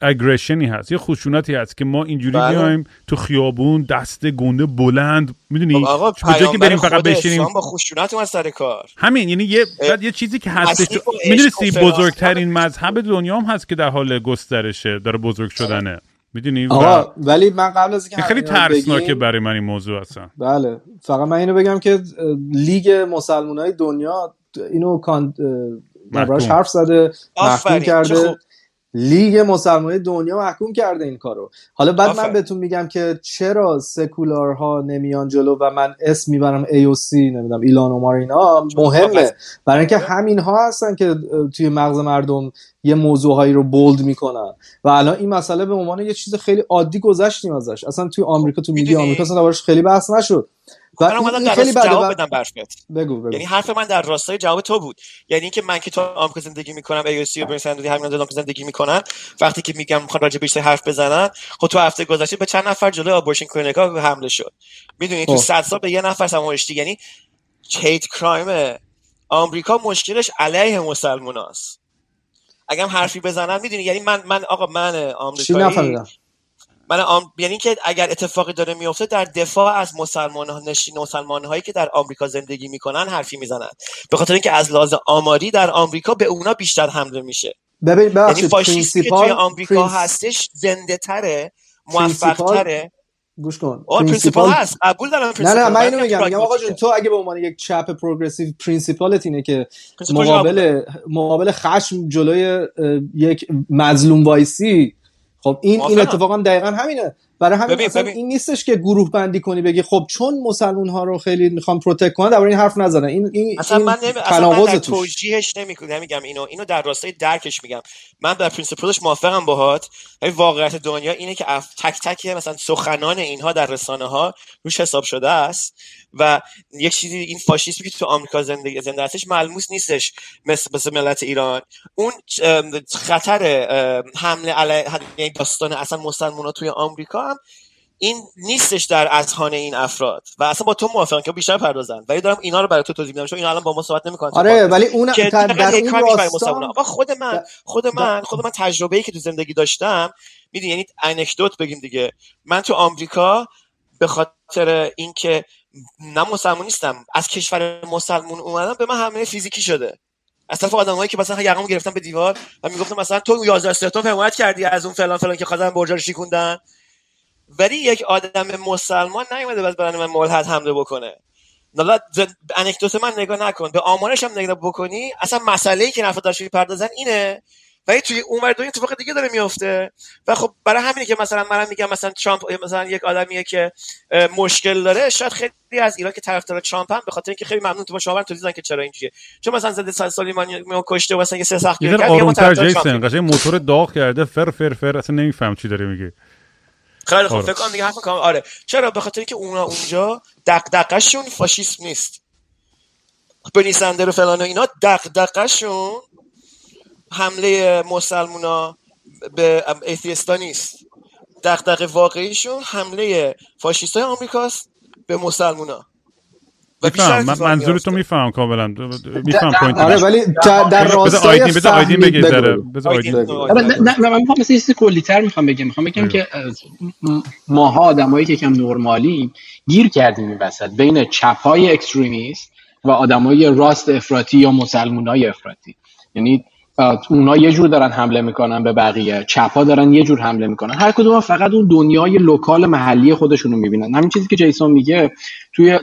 اگریشنی هست یه خشونتی هست که ما اینجوری بله. بیایم تو خیابون دست گنده بلند می‌دونی؟ خب آقا جایی که بریم فقط بشینیم؟ با خشونت اومد سر کار. همین یعنی یه بعد یه چیزی که هستش و و فراست. بزرگترین مذهب دنیا هم هست که در حال گسترشه داره بزرگ شدنه. می‌دونی؟ آقا ولی من قبل از اینکه این خیلی ترسناکه بگیم- برای من این موضوع هستن بله. فقط من اینو بگم که لیگ مسلمان های دنیا اینو کان. حرف زده محکوم کرده. خوب. لیگ مسلمان دنیا محکوم کرده این کارو. حالا بعد من آفرین. بهتون میگم که چرا سکولارها نمیان جلو و من اسم می‌برم AOC نمی‌دونم ایلان اومار اینا؟ مهمه. برای اینکه همین ها هستن که توی مغز مردم یه موضوعهایی رو بولد می‌کنن. و الان این مسئله به عنوان یه چیز خیلی عادی گذشتیم ازش. اصلا توی آمریکا تو میدی؟ آمریکا اصلا خیلی بحث نشد. من اومدم در خیلی راست بده جواب بدم برفت بگو بگو. یعنی حرف من در راستای جواب تو بود. یعنی اینکه من که تو آمریکا زندگی می‌کنم ایوسی و برسندی همین آمریکا زندگی می‌کنن وقتی که میگم می‌خوان راجع بیشتر حرف بزنن خب تو هفته گذشته به چند نفر جلوی آبورشن کلینیکا حمله شد. می‌دونی تو خب. صد سال به یه نفر سماوشتی یعنی هیت کرایم آمریکا مشکلش علیه مسلماناست. اگه حرفی بزنن می‌دونی یعنی من من آقا من آمریکایی من آم... یعنی که اگر اتفاقی داره میفته در دفاع از مسلمان نشین مسلمان هایی که در آمریکا زندگی می‌کنن حرفی می‌زنن. به خاطر اینکه از لحاظ آماری در آمریکا به اونا بیشتر حمله میشه. ببین یعنی فاشیستی که توی آمریکا princ- هستش زنده تره موفق تره گوش کن. آه principle هست. قبول دارم نه نه من اینو میگم. میگم آقا جون. تو اگه به عنوان یک چپ progressive principle ت اینه که مقابل مقابل خشم جلوی یک مظلوم وایسی خب این این. اتفاق هم دقیقا همینه برای همین ببین، اصلا ببین. این نیستش که گروه بندی کنی بگی خب چون مسلمون ها رو خیلی می‌خوام protect کنن درباره این حرف نزنن. این این اصلا این من نمی... اصلا من در توجیهش نمی‌کنم نمیگم اینو. اینو در راستای درکش میگم. من در principle ش موافقم باهات. ولی واقعیت دنیا اینه که اف... تک تک مثلا سخنان اینها در رسانه ها روش حساب شده است و یک چیزی این فاشیسمی که تو آمریکا زندگی زنده هستش ملموس نیستش. مثل مثل ملت ایران. اون خطر حمله علیه یعنی داستان اصلا مسلمان توی آمریکا هم این نیستش در اذهان این افراد. و اصلا با تو موافقم که بیشتر پردازن. ولی دارم اینا رو برای تو توضیح میدم چون اینا الان با ما صحبت نمی‌کنن. آره ولی اون که در, در اون راستا مسلمان خود من خود من خود من تجربه ای که تو زندگی داشتم می‌دونی یعنی انکدوت بگیم دیگه. من تو آمریکا به خاطر اینکه نه مسلمان نیستم از کشور مسلمون اومدم به من حمله فیزیکی شده. از طرف آدمایی که مثلا یقمو گرفتن به دیوار و می‌گفتن مثلا تو 11 سپتامبر حمایت کردی از اون فلان فلان که خواستن برجا رو ولی یک آدم مسلمان نیومده بس برای من ملحد حمله بکنه. حالا ز- انکدوت من نگاه نکن. به آمارش هم نگاه بکنی اصلا مسئله ای که نفر داشت می‌پردازن اینه. ولی توی اون ور دنیا اتفاق دیگه داره میفته و خب برای همینه که مثلا منم میگم مثلا ترامپ مثلا یک آدمیه که مشکل داره. شاید خیلی از ایران که طرفدار ترامپ هم به خاطر اینکه خیلی ممنون تو با شما توضیح که چرا اینجوریه. چون مثلا زده صد سالیمانی رو کشته و مثلا یه سه سخت یه کرد. قشنگ موتور داغ کرده فر فر فر اصلا نمیفهم چی داره میگه. خیلی خوب. آره. فکر کنم دیگه حرف کامل آره. چرا؟ به خاطر اینکه اونا اونجا دغدغه‌شون فاشیسم نیست. برنی سندر و فلان و اینا دغدغه‌شون حمله مسلمونا به ایتیستا نیست. دغدغه واقعیشون حمله فاشیستای آمریکاست به مسلمونا. میفهم من منظور. تو میفهم کاملا. [laughs] میفهم point آره ولی در, راستای آیدین بذار آیدین بگه بگو. ذره بذار آیدین. آره، نه من می‌خوام مثل یه چیز کلیتر می‌خوام بگم. می‌خوام بگم. که ماها آدمایی که کم نرمالی گیر کردیم این وسط. بین چپ های extremist و آدمای راست افراطی یا مسلمونای افراطی. یعنی اونا یه جور دارن حمله می‌کنن به بقیه. چپ ها دارن یه جور حمله می‌کنن. هر کدوم فقط اون دنیای local محلی خودشونو می‌بینن. همین چیزی که جیسون میگه توی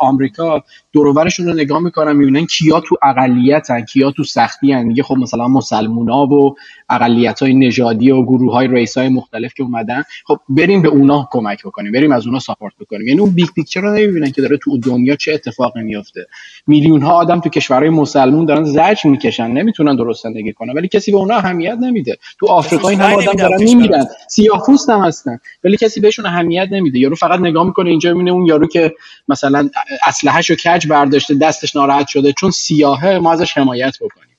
آمریکا دور و ورشون رو نگاه می‌کنن می‌بینن کیا تو اقلیتن کیا تو سختی‌ان میگه خب مثلا مسلمونا و اقلیت های نژادی و گروه های race های مختلف که اومدن. خب بریم به اونا کمک بکنیم بریم از اونا support بکنیم. یعنی اون big picture رو نمی‌بینن که داره تو دنیا چه اتفاقی میفته میلیون ها آدم تو کشورهای مسلمون دارن زجر می‌کشن نمی‌تونن درست زندگی کنن. ولی کسی به اونا اهمیت نمیده. تو آفریقا این هم آدم دارن میمیرن. سیاه‌پوست هم هستن. ولی کسی بهشون اهمیت نمیده. یارو فقط نگاه می‌کنه اینجا می‌بینه اون یارو که مثلا اسلحه‌شو کج برداشته دستش ناراحت شده چون سیاهه ما ازش حمایت بکنیم.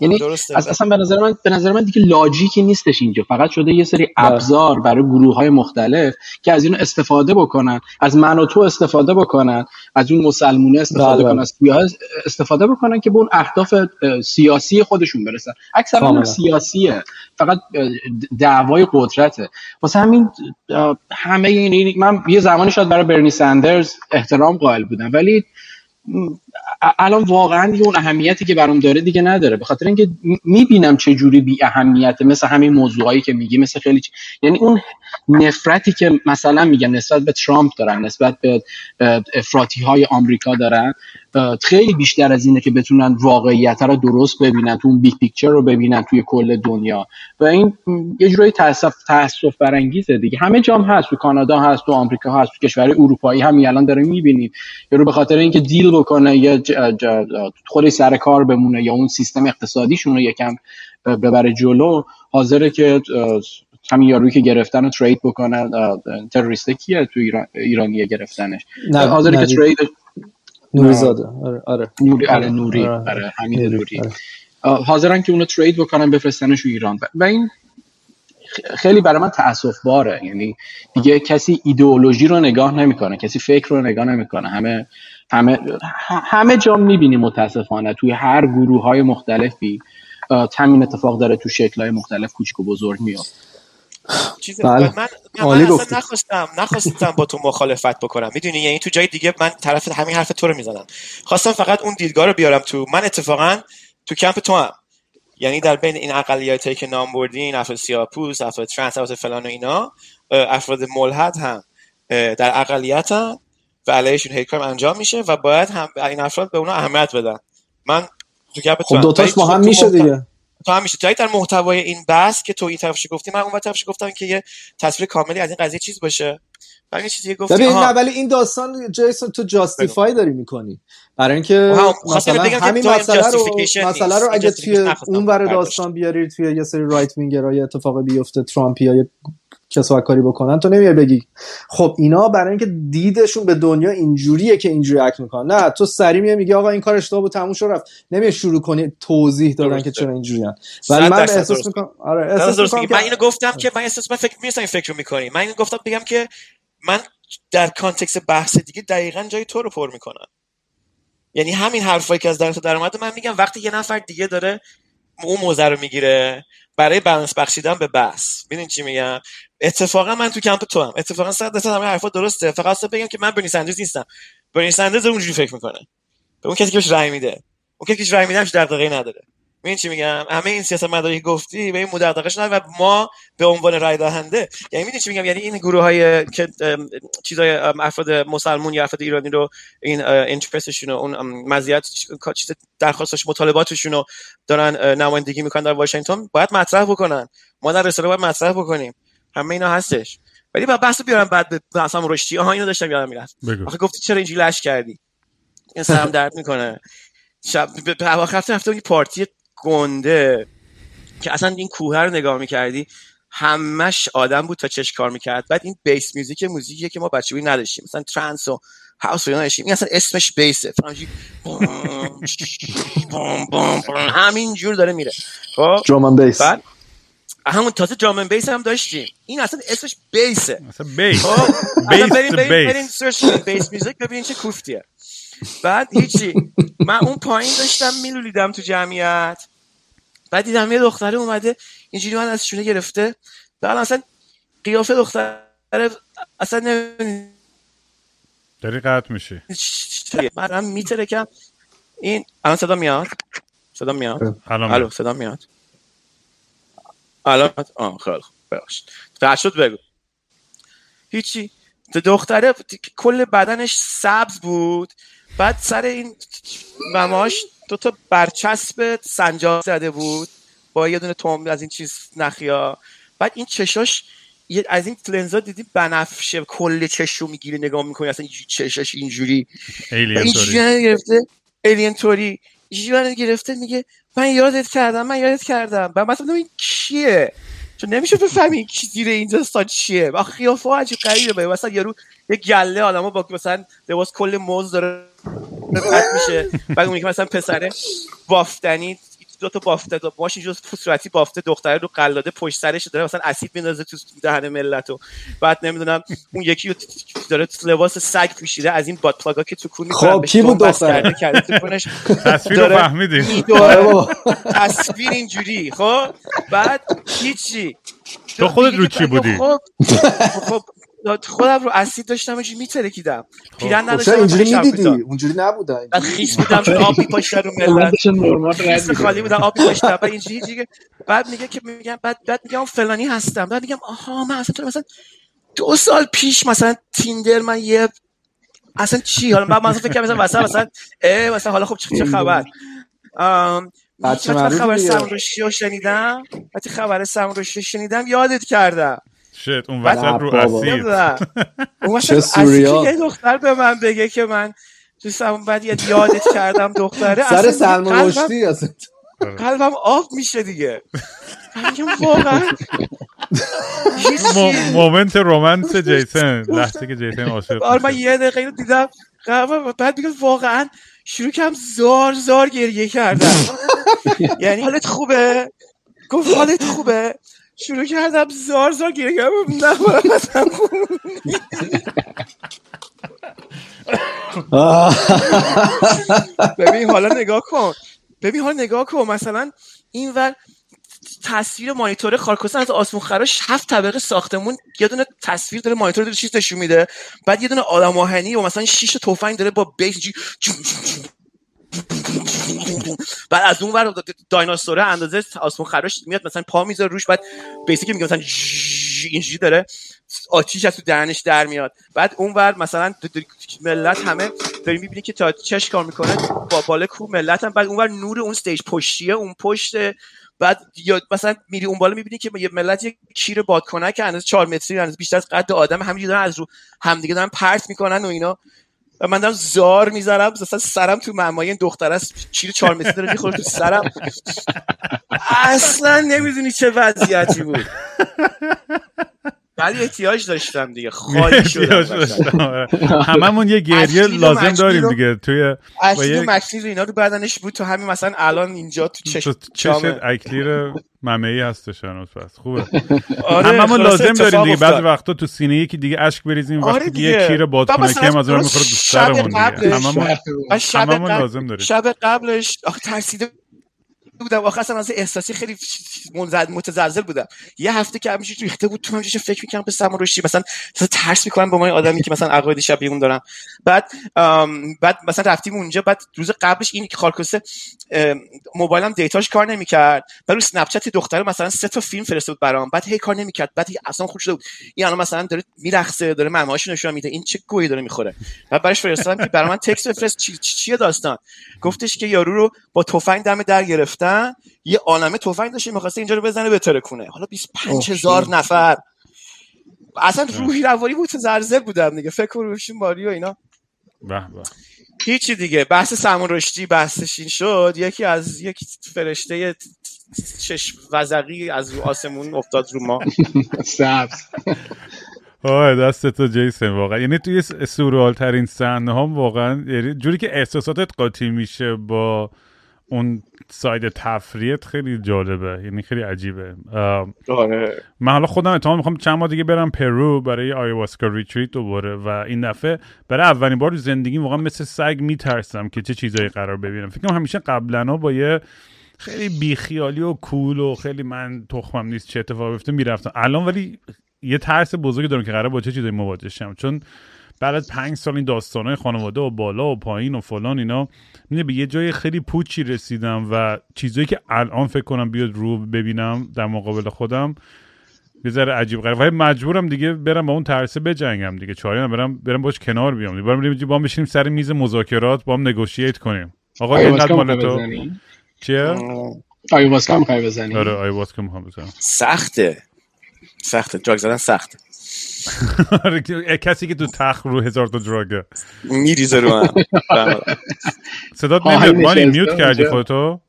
یعنی از اصلا به نظر من به نظر من دیگه لاجیکی نیستش اینجا. فقط شده یه سری بله. ابزار برای گروه های مختلف که از اینو استفاده بکنن از من و تو استفاده بکنن از اون مسلمونه استفاده بله، کنن. از استفاده بکنن که به اون اهداف سیاسی خودشون برسن. اکثرا سیاسیه. فقط دعوای قدرته. واسه همین همه این من یه زمانی شاید برای برنی سندرز احترام قائل بودم. ولی الان واقعا اون اهمیتی که برام داره دیگه نداره. به خاطر اینکه می‌بینم چه جوری بی اهمیته مثل همین موضوعایی که میگی مثل خیلی چ... یعنی اون نفرتی که مثلا میگن نسبت به ترامپ دارن نسبت به افراطی های آمریکا دارن خیلی بیشتر از اینه که بتونن واقعیت رو درست ببینن تو اون big picture رو ببینن توی کل دنیا. و این یه جورایی تاسف تاسف برانگیزه دیگه. همه جام هست تو کانادا هست تو آمریکا هست تو کشور اروپایی همین الان داره می‌بینید رو به خاطر اینکه deal بکنه یا خودش سر کار بمونه یا اون سیستم اقتصادیشون رو یکم ببره جلو حاضره که همین یارویی که گرفتن رو ترید بکنن تروریسته کیه تو ایران ایرانیه گرفتنش؟ حاضره که ترید نوری زاده آره آره. نوری آره نوری. آره, آره. همین نوری آره. حاضرن که اونو ترید بکنن بفرستنش ایران. و این خیلی برای من تاسف باره یعنی دیگه کسی ایدئولوژی رو نگاه نمی‌کنه کسی فکر رو نگاه نمی‌کنه. همه همه همه جا می‌بینیم متاسفانه توی هر گروه های مختلفی همین اتفاق داره تو شکل های مختلف کوچک و بزرگ میاد بله. من, من اصلا نخواستم نخواستم با تو مخالفت بکنم. می‌دونی یعنی تو جای دیگه من طرف همین حرف تو رو می‌زنم. خواستم فقط اون دیدگاه رو بیارم تو. من اتفاقا تو کمپ تو هم. یعنی در بین این اقلیتی که نام بردین افراد سیاپوس افراد ترنس افراد فلان و اینا افراد ملحد هم در اقلیت هم و علیهشون hate انجام میشه و باید هم این افراد به اونا اهمیت بدن. من تو کمپ خب دوتاش با هم میشه دیگه. تو هم میشه جایی در محتوای این بحث که تو این طرفش گفتی من اون طرفش گفتم که یه تصویر کاملی از این قضیه چیز باشه. ولی چیزی گفتی ببین نه ولی این داستان جیسون تو justify داری می‌کنی. برای اینکه مثلا همین مسئله رو مسئله رو اگه توی اون ور داستان بیاری توی یه سری right winger اتفاق بیفته ترامپی یا کسوت کاری بکنن تو نمیای بگی. خب اینا برای اینکه دیدشون به دنیا اینجوریه که اینجوری اکت می‌کنن. نه تو سری میای میگی آقا این کار اشتباه بود تموم شد رفت. نمیای شروع کنی توضیح دادن که چرا اینجوریان ولی من احساس می‌کنم آره احساس می‌کنم من اینو گفتم که من احساس من فکر می‌کنم این فکر رو می‌کنی. من اینو گفتم بگم که من در کانتکست بحث دیگه دقیقا جای تو رو پر می‌کنم. یعنی همین حرفایی که از در تو در اومده من میگم وقتی یه نفر دیگه داره اون موزه رو می‌گیره برای بالانس بخشیدن به بحث. ببین چی میگم؟ اتفاقا من تو کمپ تو هم اتفاقا صد درصد همه حرفا درسته. فقط بگم که من برنی سندرز نیستم. برنی سندرز اونجوری فکر می‌کنه. به اون کسی که بهش رأی میده. اون کسی که رأی میده در دقیقه نداره. ببین چی میگم؟ همه این سیاست مداری گفتی به این مدققش نه و ما به عنوان رای دهنده یعنی می‌دونی چی میگم؟ یعنی این گروه های که چیزای افراد مسلمون یا افراد ایرانی رو این انترپرسشون اون مزیت چیز درخواستش مطالباتشون رو دارن نمایندگی می‌کنن در واشنگتن باید مطرح بکنن. ما در رساله باید مطرح بکنیم. همه اینا هستش. ولی با بحث بیارم بعد به اصلا رشدی. آها اینو داشتم یادم می‌رفت. آخه گفتی چرا اینجوری لش کردی؟ این سرم [laughs] درد می‌کنه. شب به اواخر هفته رفتم یه پارتی گنده که اصلا این کوه رو نگاه می‌کردی همش آدم بود تا چش کار می‌کرد. بعد این بیس میوزیک موزیکیه که ما بچه بودیم نداشتیم. مثلا ترانس و هاوس و داشتیم این اصلا اسمش بیسه. همین جور داره میره. خب؟ بیس. بعد همون تازه درام بیس هم داشتیم. این اصلا اسمش بیسه. اصلا بیس. خب بیس بریم بریم سرچ بیس میوزیک ببینین چه کوفتیه. بعد هیچی. من اون پایین داشتم میلولیدم تو جمعیت. بعد دیدم یه دختره اومده اینجوری من از شونه گرفته. بعد اصلا قیافه دختره اصلا نمی‌دونی. داری قطع میشی. من میترکم. این الان صدا میاد؟ صدا میاد؟ الو صدا میاد. الان آه خیلی خوب. ببخشید. شد بگو. هیچی. دختره کل بدنش سبز بود. بعد سر این مماش دو تا برچسب سنجاق زده بود. با یه دونه توم از این چیز نخیا. بعد این چشاش از این لنزا دیدی بنفشه کل چش رو می‌گیری نگاه می‌کنی اصلا چشاش اینجوری. الین توری اینجوری گرفته میگه من یادت کردم من یادت کردم. بعد مثلا این کیه؟ چون نمیشه بفهمی کی زیر این داستان چیه. و خیافه عجیب غریبه. مثلا یارو یه گله آدمو با مثلا لباس کل موز داره میشه. بعد اون مثلا پسره بافتنی دو تا بافته دو باش جز تو صورتی بافته دختره رو قلاده پشت سرش داره مثلا اسید میندازه تو دهن ملت و بعد نمی‌دونم اون یکی داره تو لباس سگ پوشیده از این باد پلاگا که تو کون خب کی بود دختره تصویر رو فهمیدی. [laughs] تصویر اینجوری خب؟ بعد هیچی. تو خودت رو چی بودی. خب خب خودم رو اسید داشتم اینجوری میترکیدم. خب. پیرن خب، نداشتم اینجوری می‌دیدی؟ اونجوری نبودن بعد خیس بودم که آب میپاشتن رو [laughs] ملت. خالی بودم آب میپاشتن بعد اینجوری دیگه بعد میگه که میگم بعد بعد میگم فلانی هستم. بعد میگم آها من اصلا مثلا دو سال پیش مثلا تیندر من یه اصلا چی؟ حالا من مثلا فکر کنم مثلا مثلا اه مثلا حالا خب چه خبر؟ بچه خبر سمروشی رو شنیدم؟ وقتی خبر سمروشی شنیدم؟ یادت کردم. شت [laughs] اون وسط رو اسید. اون وسط یه دختر به من بگه که من تو سمون بعد یادت کردم دختره. سر سلمان رشدی قلبم آب میشه دیگه. واقعا. [laughs] مومنت رومنس جیسن. لحظه که جیسن عاشق آره من یه دقیقه رو دیدم. بعد میگم واقعا شروع کم زار زار گریه کردم. [laughs] یعنی حالت خوبه. گفت حالت خوبه. شروع کردم زار زار گیره کردم ببین حالا نگاه کن. ببین حالا نگاه کن. مثلا این ور تصویر مانیتور خارکوسن از آسمون خراش هفت طبقه ساختمون یه دونه تصویر داره مانیتور داره چیز نشون میده. بعد یه دونه آدم آهنی و مثلا شیش تفنگ داره با بیس بعد از اون ور دایناسوره اندازه آسمون خراش میاد مثلا پا می‌ذاره روش بعد بیسیکی میگه مثلا اینجوری داره آتیش از تو دهنش در میاد. بعد اون ور مثلا ملت همه داری می‌بینی که تا چش کار می‌کنه با بالا کو ملت هم بعد اون ور نور اون استیج پشتیه اون پشت بعد یا مثلا میری اون بالا می‌بینی که یه ملت یک کیر بادکنک اندازه 4 متری اندازه بیشتر از قد آدم همینجوری دارن از رو همدیگه دارن پرت می‌کنن و اینا. و من دارم زار می‌زنم مثلا سرم تو معمای این دختر است چیر چهار متری داره می‌خوره تو سرم. اصلا نمی‌دونی چه وضعیتی بود. ولی احتیاج داشتم دیگه. [laughs] خالی شدم. هممون یه گریه لازم داریم دیگه. توی اصلی و مکسی رو اینا رو بدنش بود. تو همین مثلا الان اینجا تو چشم چشم اکلیر ممعی هستش هنوز پس. خوبه. آره هممون لازم داریم دیگه. بعضی وقتا تو سینه یکی دیگه اشک بریزیم آره وقتی یه کیر بادکنه که از اون می‌خوره دوست سرمون دیگه. هممون لازم داریم. شب قبلش آخه ترسیده بودم. آخه اصلا از احساسی خیلی متزلزل بودم. یه هفته که همیشه ریخته بود تو همیشه فکر می‌کنم به سما رشدی. مثلا ترس می‌کنم با من آدمی که مثلا عقاید شبیه اون دارم. بعد بعد مثلا رفتیم اونجا. بعد روز قبلش این خارکوسه موبایلم دیتاش کار نمی‌کرد. بعد رو اسنپ چت دختره مثلا سه تا فیلم فرستاد برام. بعد هی کار نمی‌کرد. بعد اصلا خوش شده بود. این الان مثلا داره میرقصه داره مماش نشون میده. این چه گویی داره می‌خوره. بعد براش فرستادم که برای من تکست بفرست. چی چیه داستان؟ گفتش که یارو رو با تفنگ دم در گرفتن. یه عالمه تفنگ داشته می‌خواسته اینجا رو بزنه به کنه حالا 25 هزار نفر. اصلا روحی روانی متزلزل بودم دیگه. فکر روشین باری و اینا. به به. هیچی دیگه. بحث سمون رشدی بحثش این شد. یکی از یک فرشته چشم وزقی از رو آسمون افتاد رو ما. [laughs] سبز. آه دست تو جیسن واقعا. یعنی توی سورال ترین صحنه هم واقعا یعنی جوری که احساساتت قاطی میشه با اون ساید تفریت خیلی جالبه یعنی خیلی عجیبه. آره. من حالا خودم اتمام می‌خوام چند ماه دیگه برم پرو برای آیواسکا ریتریت دوباره و این دفعه برای اولین بار زندگی واقعا مثل سگ میترسم که چه چیزایی قرار ببینم. فکر همیشه قبلا با یه خیلی بیخیالی و کول و خیلی من تخمم نیست چه اتفاقی بیفته می‌رفتم. الان ولی یه ترس بزرگی دارم که قرار با چه چیزایی مواجه شم. چون بعد از پنج سال این داستانهای خانواده و بالا و پایین و فلان اینا میده به یه جای خیلی پوچی رسیدم و چیزایی که الان فکر کنم بیاد رو ببینم در مقابل خودم یه ذره عجیب غریب. ولی مجبورم دیگه برم با اون ترسه بجنگم دیگه. چاره برم برم باش کنار بیام دیگه. برم با هم بشینیم سر میز مذاکرات با هم نگوشییت کنیم. آقا اینقدر مال تو؟ چیه؟ آیواسکا می‌خوای بزنی؟ آره آیواسکا می‌خوام بزنم. سخته. سخته. دراگ زدن سخته. کسی که تو تخت رو هزار تا دراگه. میریزه رو هم. صدات نمیاد. مانی میوت کردی خودتو؟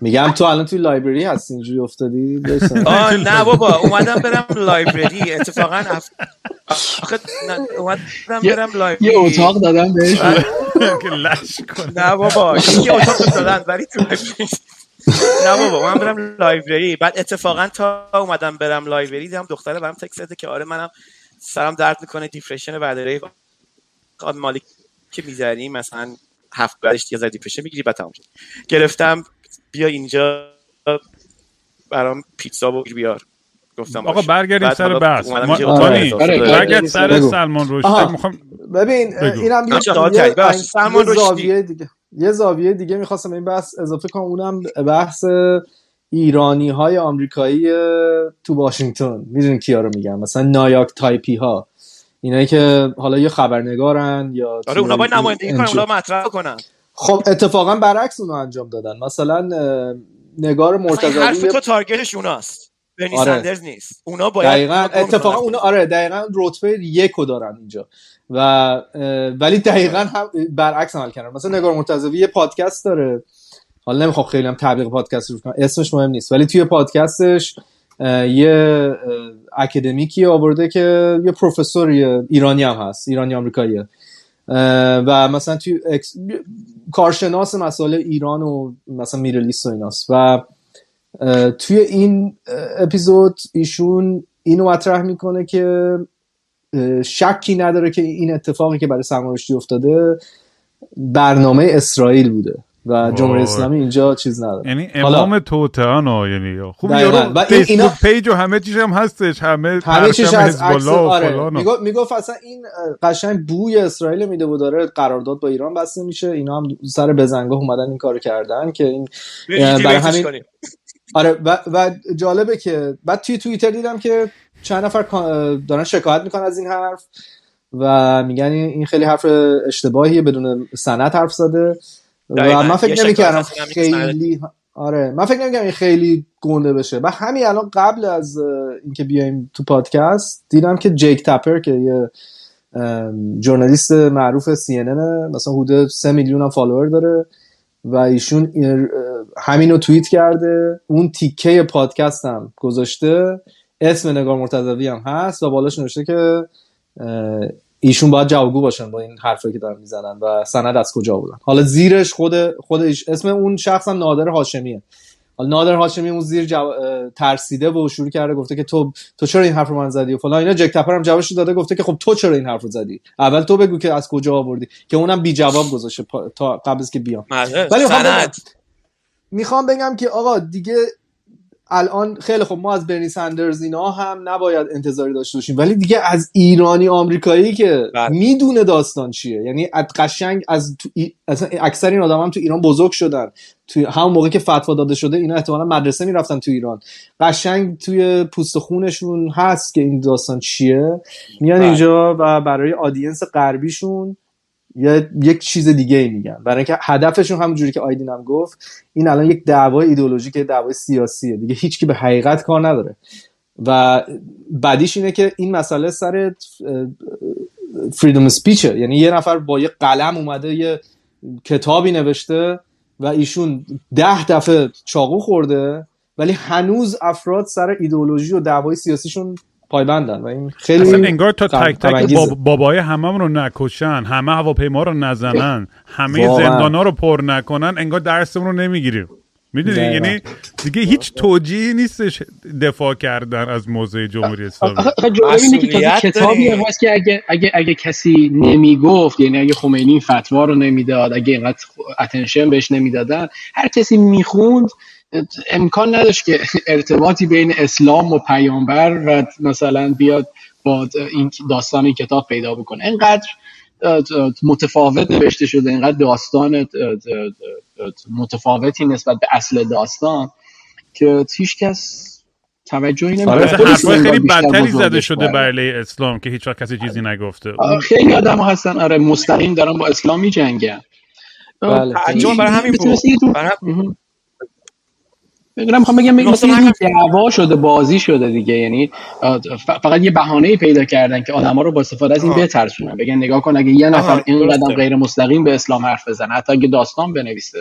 میگم تو الان توی لایبرری هستی اینجوری افتادی؟ آه نه بابا اومدم برم لایبرری. اتفاقا. آخه اومدم برم لایبرری. یه اتاق دادم بهش [laughs] که لش کنه نه بابا یه اتاق دادن ولی تو نه بابا من برم لایبرری. بعد اتفاقا تا اومدم برم لایبرری دیدم دختره برام تکست زده که آره منم سرم درد می‌کنه دیپرشن بعد ریف مالی که می‌ذاری مثلا هفت بعدش دیگه دیپرشن می‌گیری بعد تموم گرفتم بیا اینجا برام پیتزا بگیر بیار. گفتم آقا برگردیم سر بحث. آره. آره. برگرد سر سلمان رشدی. می‌خوام ببین اینم یه سلمان رشدی. دیگه. یه زاویه دیگه می‌خواستم این بحث اضافه کنم اونم بحث ایرانی های آمریکایی تو واشنگتن. می‌دونین کیا رو میگم؟ مثلا نایاک تایپی ها اینایی که حالا یه خبرنگارن یا آره اونا باید نمایندگی کنن اونا مطرح کنن. خب اتفاقا برعکس اونو انجام دادن. مثلا نگار مرتضوی حرف تو target ش اوناست. برنی آره. سندرز نیست. اونا باید دقیقا اتفاقا اونا آره دقیقا رتبه یکو دارن اینجا. و ولی دقیقا هم برعکس عمل کردن. مثلا نگار مرتضوی یه پادکست داره. حالا نمی‌خوام خیلی هم تبلیغ پادکست رو کنم. اسمش مهم نیست. ولی توی پادکستش یه اکادمیکی آورده که یه پروفسور ایرانی هم هست. ایرانی آمریکاییه. و مثلا توی اکس... کارشناس مسائل ایران و مثلا میرلیست و ایناست. و توی این اپیزود ایشون اینو مطرح می‌کنه که شکی نداره که این اتفاقی که برای سلمان افتاده برنامه اسرائیل بوده و جمهوری اسلامی اینجا چیز نداره. یعنی امام توتان یعنی. خوب یارو فیسبوک اینا... پیج و همه چیز هم هستش. همه همه چیز از عکس آره. می‌گفت می‌گفت اصلا این قشنگ بوی اسرائیل میده و داره قرارداد با ایران بسته میشه. اینا هم سر بزنگاه اومدن این کارو کردن که این برای همین آره. و, و جالبه که بعد توی توییتر دیدم که چند نفر دارن شکایت می‌کنن از این حرف و میگن این خیلی حرف اشتباهیه بدون سند حرف زده. و من فکر نمی‌کردم خیلی آره. من فکر نمی‌کردم این خیلی گنده بشه. و همین الان قبل از اینکه بیایم تو پادکست دیدم که جیک تپر که یه ژورنالیست معروف سی مثلا حدود سه میلیون هم فالوور داره و ایشون همین رو توییت کرده. اون تیکه پادکست هم گذاشته. اسم نگار مرتضوی هم هست و بالاش نوشته که ایشون باید جوابگو باشن با این حرفی که دارن می‌زنن و سند از کجا بودن حالا زیرش خود خودش اسم اون شخص هم نادر هاشمیه. حالا نادر هاشمی اون زیر جو... ترسیده و شروع کرده گفته که تو تو چرا این حرف رو من زدی و فلان اینا. جک تپر هم جوابش داده گفته که خب تو چرا این حرف رو زدی؟ اول تو بگو که از کجا آوردی که اونم بی جواب گذاشته تا قبل از که بیام. ولی می‌خوام بگم که آقا دیگه الان خیلی خب ما از برنی سندرز اینا هم نباید انتظاری داشته باشیم. ولی دیگه از ایرانی آمریکایی که بله. می‌دونه داستان چیه. یعنی از قشنگ از تو ای... اکثر این آدم هم تو ایران بزرگ شدن. توی همون موقع که فتوا داده شده اینا احتمالا مدرسه می‌رفتن تو ایران. قشنگ توی پوست خونشون هست که این داستان چیه. میان بله. اینجا و برای آدینس غربیشون یا یک چیز دیگه ای میگن. برای اینکه هدفشون همونجوری که آیدین هم گفت این الان یک دعوای ایدئولوژیک دعوای سیاسیه. دیگه هیچکی به حقیقت کار نداره. و بعدیش اینه که این مسئله سر فریدم سپیچه یعنی یه نفر با یه قلم اومده یه کتابی نوشته و ایشون ده دفعه چاقو خورده ولی هنوز افراد سر ایدئولوژی و دعوای سیاسیشون پایبندن و این خیلی اصلا انگار تا تک تک بابای همه رو نکشن همه هواپیما رو نزنن همه زندان ها رو پر نکنن انگار درسمون رو نمی‌گیریم. می‌دونی؟ یعنی دیگه هیچ توجیهی نیستش دفاع کردن از موضع جمهوری اسلامی. اینه که کتابی هست که اگه, اگه, اگه کسی نمی‌گفت یعنی اگه خمینی فتوا رو نمی‌داد اگه اینقدر اتنشن بهش نمی‌دادن هر کسی می‌خوند امکان نداشت که ارتباطی بین اسلام و پیامبر و مثلا بیاد با این داستان این کتاب پیدا بکنه. انقدر متفاوت نوشته شده اینقدر داستان متفاوتی نسبت به اصل داستان که هیچ کس توجهی آره، نمی‌کنه حرفای خیلی بدتری زده شده برای اسلام که هیچ وقت کسی چیزی نگفته. خیلی آدم هستن آره مستقیم دارن با اسلام میجنگن. بله. برای همین بود. بگم می‌خوام بگم مثل مثلا دعوا شده بازی شده دیگه یعنی فقط یه بهانه پیدا کردن که آدما رو با استفاده از این. بترسونن بگن نگاه کن اگه یه نفر اینقدر. غیر مستقیم به اسلام حرف بزنه حتی اگه داستان بنویسه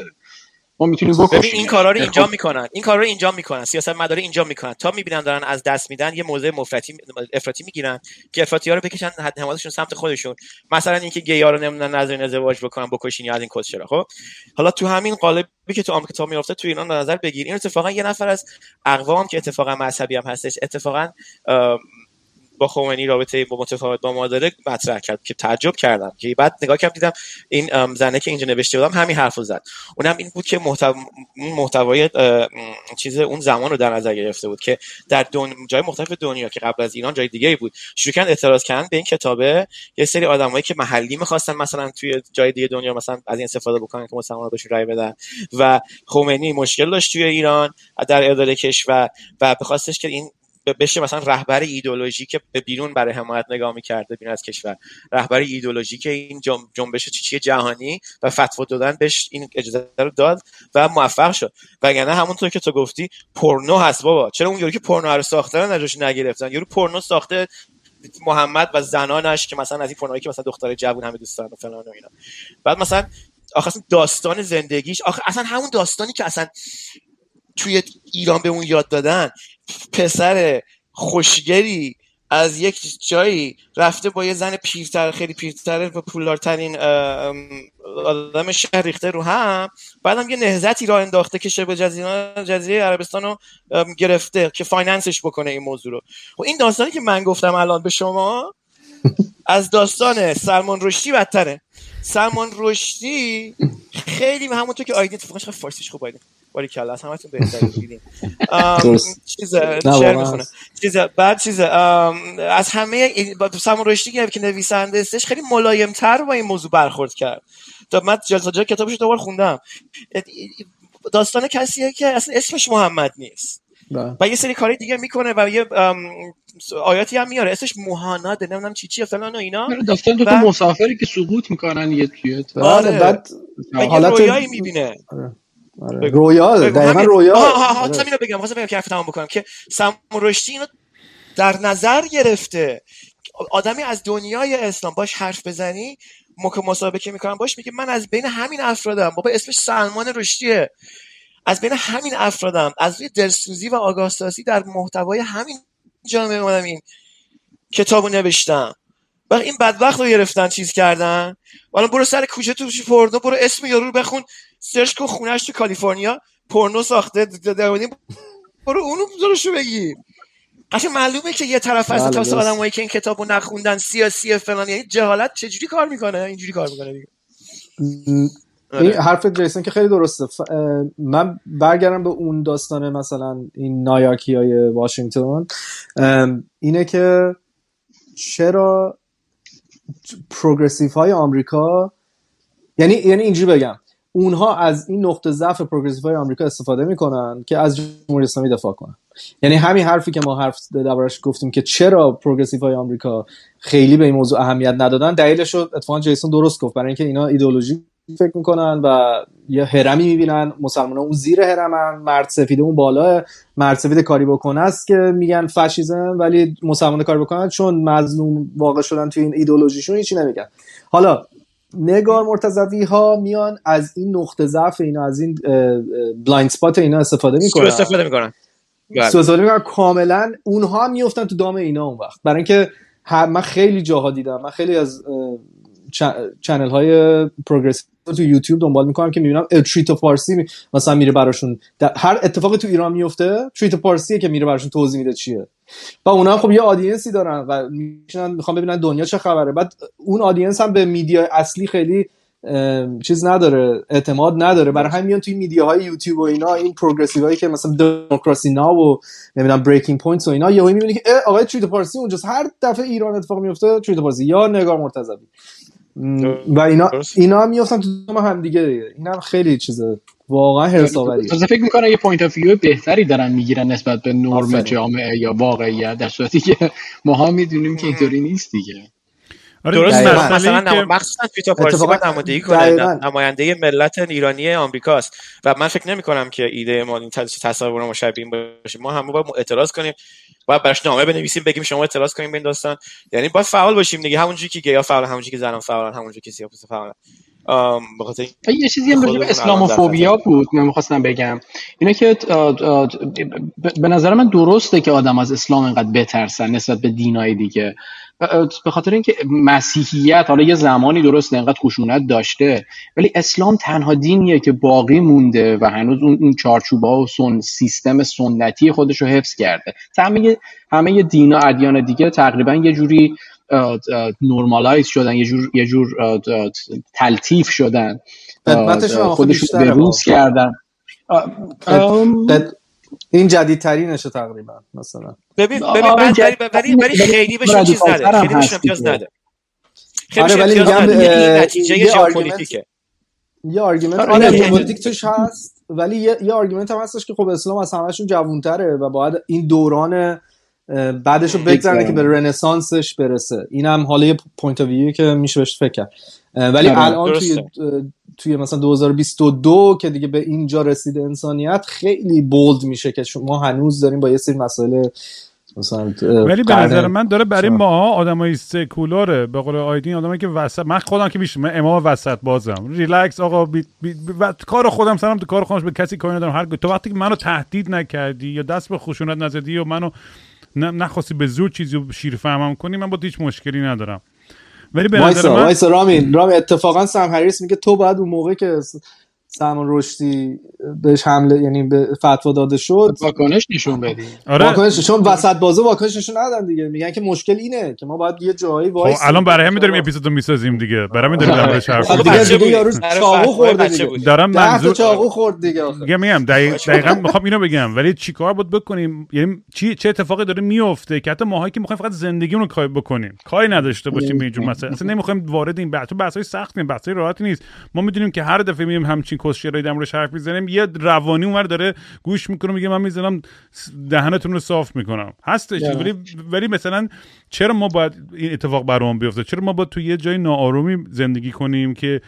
ما می‌تونیم بکشیم. ببین این کارا رو اینجا خب، می‌کنن. این کارا رو اینجا می‌کنن. سیاست مداری اینجا می‌کنن. تا می‌بینن دارن از دست میدن یه موضع مفرطی افراطی می‌گیرن که افراطی ها رو بکشن حد حماسشون سمت خودشون. مثلا اینکه گیا رو نمی‌دونن نظر ازدواج بکنن بکشین یا از این چرا. خب؟ حالا تو همین قالبی که تو آمریکا میفته تو ایران در نظر بگیر. این اتفاقا یه نفر از اقوام که اتفاقا مذهبی هم هستش اتفاقا با خمینی رابطه با متفاوت با ما داره مطرح کرد که تعجب کردم. که بعد نگاه کردم دیدم این زنه که اینجا نوشته بودم همین حرفو زد. اونم این بود که محتوای چیز اون زمان رو در نظر گرفته بود که در دون... جای مختلف دنیا که قبل از ایران جای دیگه ای بود شروع کردن اعتراض کردن به این کتابه یه سری آدمایی که محلی می‌خواستن مثلا توی جای دیگه دنیا مثلا از این استفاده بکنن که مسلمان بهشون رای بدن. و خمینی مشکل داشت توی ایران در اداره کشور و بخواستش که این بشه مثلا رهبر ایدولوژی که به بیرون برای حمایت نگاه می‌کرده بیرون از کشور. رهبر ایدولوژی که این جنب- جنبش چیچی جهانی و فتوا دادن بهش این اجازه رو داد و موفق شد. وگرنه همونطور که تو گفتی پورنو هست بابا. چرا اون یارو که پورنو رو ساخته رو نگرفتن؟ یارو پورنو ساخته محمد و زنانش که مثلا از این پورنویی که مثلا دختر جوون همه دوست و فلان و اینا. بعد مثلا آخه اصلا داستان زندگیش آخه اصلا همون داستانی که اصلا توی ایران به اون یاد دادن. پسر خوشگری از یک جایی رفته با یه زن پیرتر خیلی پیرتر و ام، آدم شهر ریخته رو هم. بعدم یه نهزتی را انداخته که شبه جزیره جزیره عربستان رو گرفته که finance ش بکنه این موضوع رو. و این داستانی که من گفتم الان به شما از داستان سلمان رشدی بدتره. سلمان رشدی خیلی همونطور که آیدین اتفاقا چقدر فارسیش خوب آیدین باری کلا از همتون ام، درست. چیز شعر می‌خونه. چیز بعد چیز از همه سلمان رشدی که که نویسنده استش خیلی ملایم تر با این موضوع برخورد کرد تا من جلسه جای کتابش رو دوبار خوندم داستان کسیه که اصلا اسمش محمد نیست بله. و یه سری کاری دیگه می‌کنه و یه آیاتی هم میاره اسمش موهاناده نمی‌دونم چی چی فلان و اینا داستان دو تا مسافری که سقوط می‌کنن یه توی آره. بعد حالت- رویایی می‌بینه آره. بگو. رویا بگو، دقیقا همین. رویا آها، آها، آها، آره. بگم خواستم بگم که حرف تمام بکنم که سلمان رشدی اینو در نظر گرفته. آدمی از دنیای اسلام باش حرف بزنی موقع مسابقه که می‌کنم باش میگه من از بین همین افرادم. بابا اسمش سلمان رشدیه. از بین همین افرادم. از روی دلسوزی و آگاه سازی در محتوای همین جامعه اومدم این کتابو نوشتم. و این بدبخت رو گرفتن چیز کردن. حالا برو سر کوچه تو پورنو برو اسم یارو رو بخون. سرچ کن خونش تو کالیفرنیا. پورنو ساخته. برو اونو درشو بگی. قشنگ معلومه که یه طرف از بله، درست. آدمایی که این کتابو نخوندن سیاسی فلان یعنی جهالت چجوری کار می‌کنه؟ اینجوری کار می‌کنه دیگه. این آره. حرف جیسون که خیلی درسته. ف- من برگردم به اون داستان مثلا این نایاکی های واشنگتن اینه که چرا پروگرسیو های آمریکا یعنی یعنی اینجوری بگم اونها از این نقطه ضعف پروگرسیو های آمریکا استفاده می‌کنن که از جمهوری اسلامی دفاع کنن. یعنی همین حرفی که ما حرف دربارش گفتیم که چرا پروگرسیو های آمریکا خیلی به این موضوع اهمیت ندادن دلیلش رو اتفاقا جیسون درست گفت برای اینکه اینا ایدئولوژی فکر می‌کنن و یه هرمی می‌بینن. مسلمان اون زیر هرمن مرد سفید اون بالا. مرد سفید کاری بکنه است که میگن فاشیزم ولی مسلمان کاری بکنن چون مظلوم واقع شدن توی این ایدئولوژیشون هیچی نمیگن. حالا نگار مرتضوی ها میان از این نقطه ضعف اینا از این blind spot اینا استفاده می‌کنن. استفاده می‌کنن. بله. سوء استفاده می‌کنن. کاملا اونها میفتن تو دام اینا اون وقت. برای اینکه من خیلی جاها دیدم. من خیلی از channel های progressive تو یوتیوب دنبال می‌کنم که می‌بینم تریتا پارسی می- مثلا میره براشون. در- هر اتفاقی تو ایران میفته تریتا پارسیه که میره براشون توضیح میده چیه. و اونا خب یه audience ی دارن و میشنن می‌خوام ببینن دنیا چه خبره. بعد اون audience هم به media اصلی خیلی چیز نداره اعتماد نداره. برای همین میان توی media های یوتیوب و اینا این progressive هایی که مثلا Democracy Now و نمی‌دونم Breaking Points و اینا یهو می‌بینی که آقای تریتا پارسی اونجاست. هر دفعه ایران اتفاق میفته تریتا پارسی. یا نگار مرتضوی. و اینا درست. اینا میافتن تو دام هم دیگه. دیگه این هم خیلی چیز واقعا حسابریه تازه فکر می‌کنم یه point of view بهتری دارن می‌گیرن نسبت به نرم. جامعه یا واقعیت. در صورتی که ماها می‌دونیم که اینطوری نیست دیگه. آره درست مثلا نما- مخصوصا تریتا پارسی اتفاقاً- باید نمایندگی کنه. نماینده ملت ایرانی آمریکاست. و من فکر نمی کنم که ایده ما این تص- تصور ما شبیه این باشه. ما همه باید اعتراض کنیم باید براش نامه بنویسیم بگیم شما اعتراض کنیم به این داستان. یعنی باید فعال باشیم دیگه. همونجوری که گیا فعال همونجوری که زنان فعالن همونجوری که سیاپوستا فعالن. آم، به خاطر و یه چیزی هم راجع به اسلاموفوبیا بود من می‌خواستم بگم. اینه که به نظر من درسته که آدم از اسلام اینقدر بترسن نسبت به دینای دیگه. به خاطر اینکه مسیحیت حالا یه زمانی درسته اینقدر خشونت داشته ولی اسلام تنها دینیه که باقی مونده و هنوز اون اون چارچوبا و سن سیستم سنتی خودش رو حفظ کرده. همه همه دینا ادیان دیگه تقریبا یه جوری نورمالایز شدن یه جور یه جور تلطیف شدن. خودشون بیشتره به روز واقعا. کردن. قد- این جدیدترینشه تقریبا مثلا. ببین آره، ببین ولی ولی خیلی بهشون چیز نده خیلی هست امتیاز. نده. خیلی آره، ولی میگم، نتیجه یه ژئوپلیتیکه یه argument آره، آره ژئوپلیتیک توش هست ولی یه, یه argument هم هستش که خب اسلام از همشون جوونتره و باید این دوران بعدش رو بگذرنه. که به رنسانسش برسه اینم حالا یه point of view که میشه بهش فکر کرد ولی آره، الان توی توی مثلا 2022 که دیگه به اینجا رسیده انسانیت خیلی bold میشه که شما هنوز داریم با یه سری مسائل مثلا ولی به نظر من داره برای شما. ما آدمای سکولاره به قول آیدین آدمایی که وسط من خودم که میشه من امام وسط بازم ریلکس آقا بی... بی... بی... و کار خودم سرم تو کار خودم به کسی کاری ندارم هر تو وقتی که منو تهدید نکردی یا دست به خشونت نزدی و منو. نخواستی به زور چیزی رو شیر فهمم کنی من با هیچ مشکلی ندارم. ولی به نظر وایسا من وایسا رامین رامین اتفاقا سم هریس میگه تو باید اون موقع که سلمان رشدی بهش حمله یعنی به فتوا داده شد. واکنش نشون بدی. آره. واکنش چون وسط بازه واکنش نشون ندادن دیگه. میگن که مشکل اینه که ما باید یه جایی خب وایسیم. الان برای همین داریم اپیزودو می‌سازیم دیگه. برای همین داریم دربارش حرف خب دیگه بود. یارو چاقو بچه دیگه. بود. دارم منظور چاقو خورد دیگه آخه. میگم میگم دقیق دقیقا می‌خوام اینو بگم. ولی چیکار باید بکنیم؟ یعنی چی چه اتفاقی داره میفته که حتی ماهایی که می‌خوایم فقط زندگیمون رو بکنیم. کاری نداشته باشیم به اینجور مسائل اصلا نمی‌خوایم وارد این بحث. بحث های سخت بحث های راحتی نیست. ما می‌دونیم که هر دفعه میایم همچین کسشرایی در موردش حرف می‌زنیم. یه روانی اونور داره گوش می‌کنه میگه من می‌زنم دهنتون رو صاف می‌کنم. هستش. ولی ولی مثلا چرا ما باید این اتفاق برام بیفته؟ چرا ما باید توی یه جای ناآرومی زندگی کنیم که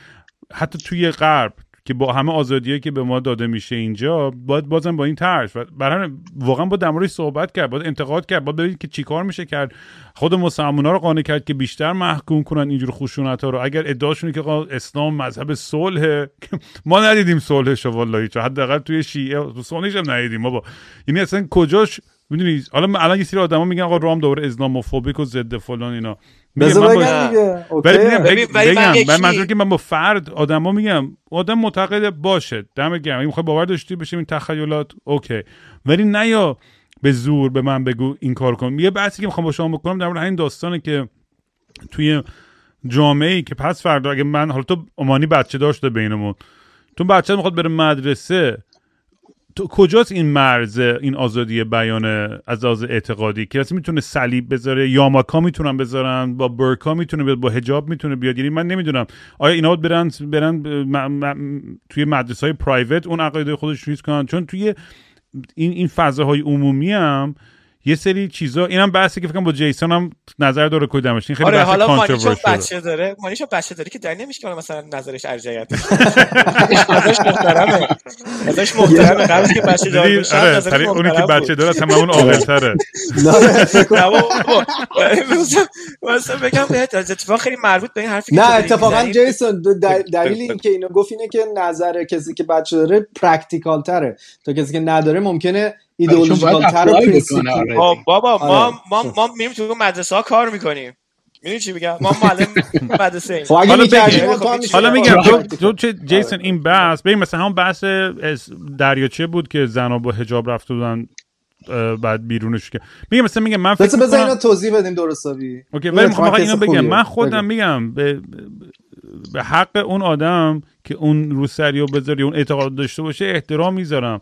حتی توی غرب که با همه آزادیایی که به ما داده میشه اینجا باید بازم با این ترس و برای واقعا با موردش صحبت کرد باید انتقاد کرد باید ببینید که چیکار میشه کرد. خود مسلمونا رو قانع کرد که بیشتر محکوم کنن اینجور خشونت ها رو. اگر ادعاشونه که اسلام مذهب صلح [laughs] ما ندیدیم صلحش والله. چه حداقل توی شیعه تو سنیش هم ندیدیم ما با یعنی اصلا کجاش؟ می‌دونی حالا الان یه سری آدما میگن آقا رام دوباره اسلاموفوبیک و ضد فلان اینا. بذار بگم دیگه. ولی بگم من منظور که من با فرد آدما میگم آدم معتقد باشه دم گرم. اگه می‌خوای باور داشتی بشه این تخیلات اوکی. ولی نه یا به زور به من بگو این کار کن. یه بحثی که می‌خوام با شما بکنم در مورد همین داستانه که توی جامعه ای که پس فردا اگه من حالا تو امانی بچه داشته بینمون. تو بچه می‌خواد بره مدرسه تو کجاست این مرز این آزادی بیان از لحاظ اعتقادی؟ که کسی می‌تونه صلیب بذاره یاماکا می‌تونن بذارن با برکا می‌تونه بیاد با حجاب می‌تونه بیاد. یعنی من نمی‌دونم. آیا اینا باید برن برن توی مدرسه های پرایوت اون عقاید خودش ریز کنن؟ چون توی این این فضاهای عمومی هم یه سری چیزا اینم بحثی که فکر کنم با جیسون هم نظر داره کدامش این خیلی آره بحث حالا مانی چون. بچه داره مانی چون بچه داره که در نمیشه که مثلا نظرش ارجعیت ازش محترمه ازش محترمه [laughs] قبل که بچه دار دیدی؟ بشه آره اونی که بچه. داره از هممون عاقل‌تره مثلا بگم بهت از اتفاق خیلی مربوط به این حرفی که نه اتفاقا. جیسون دلیل بگو. این که اینو گفت اینه که نظر کسی که بچه داره practical تره تا کسی که نداره ممکنه ideological تر و آره. آه، بابا ما آره. ما ما میریم تو مدرسه ها کار می‌کنیم می‌دونی چی میگم ما معلم [laughs] مدرسه ایم خب حالا. ما هم آره، میگم تو, چه جیسون این بحث ببین مثلا همون بحث دریاچه بود که زنا با حجاب رفته بودن بعد بیرونش که میگم مثلا میگم من فکر بذار اینو توضیح بدیم درستابی اوکی ولی می‌خوام اتفاق اینو بگم. من خودم. میگم به, به حق اون آدم که اون روسری رو بذاری اون اعتقاد داشته باشه احترام می‌ذارم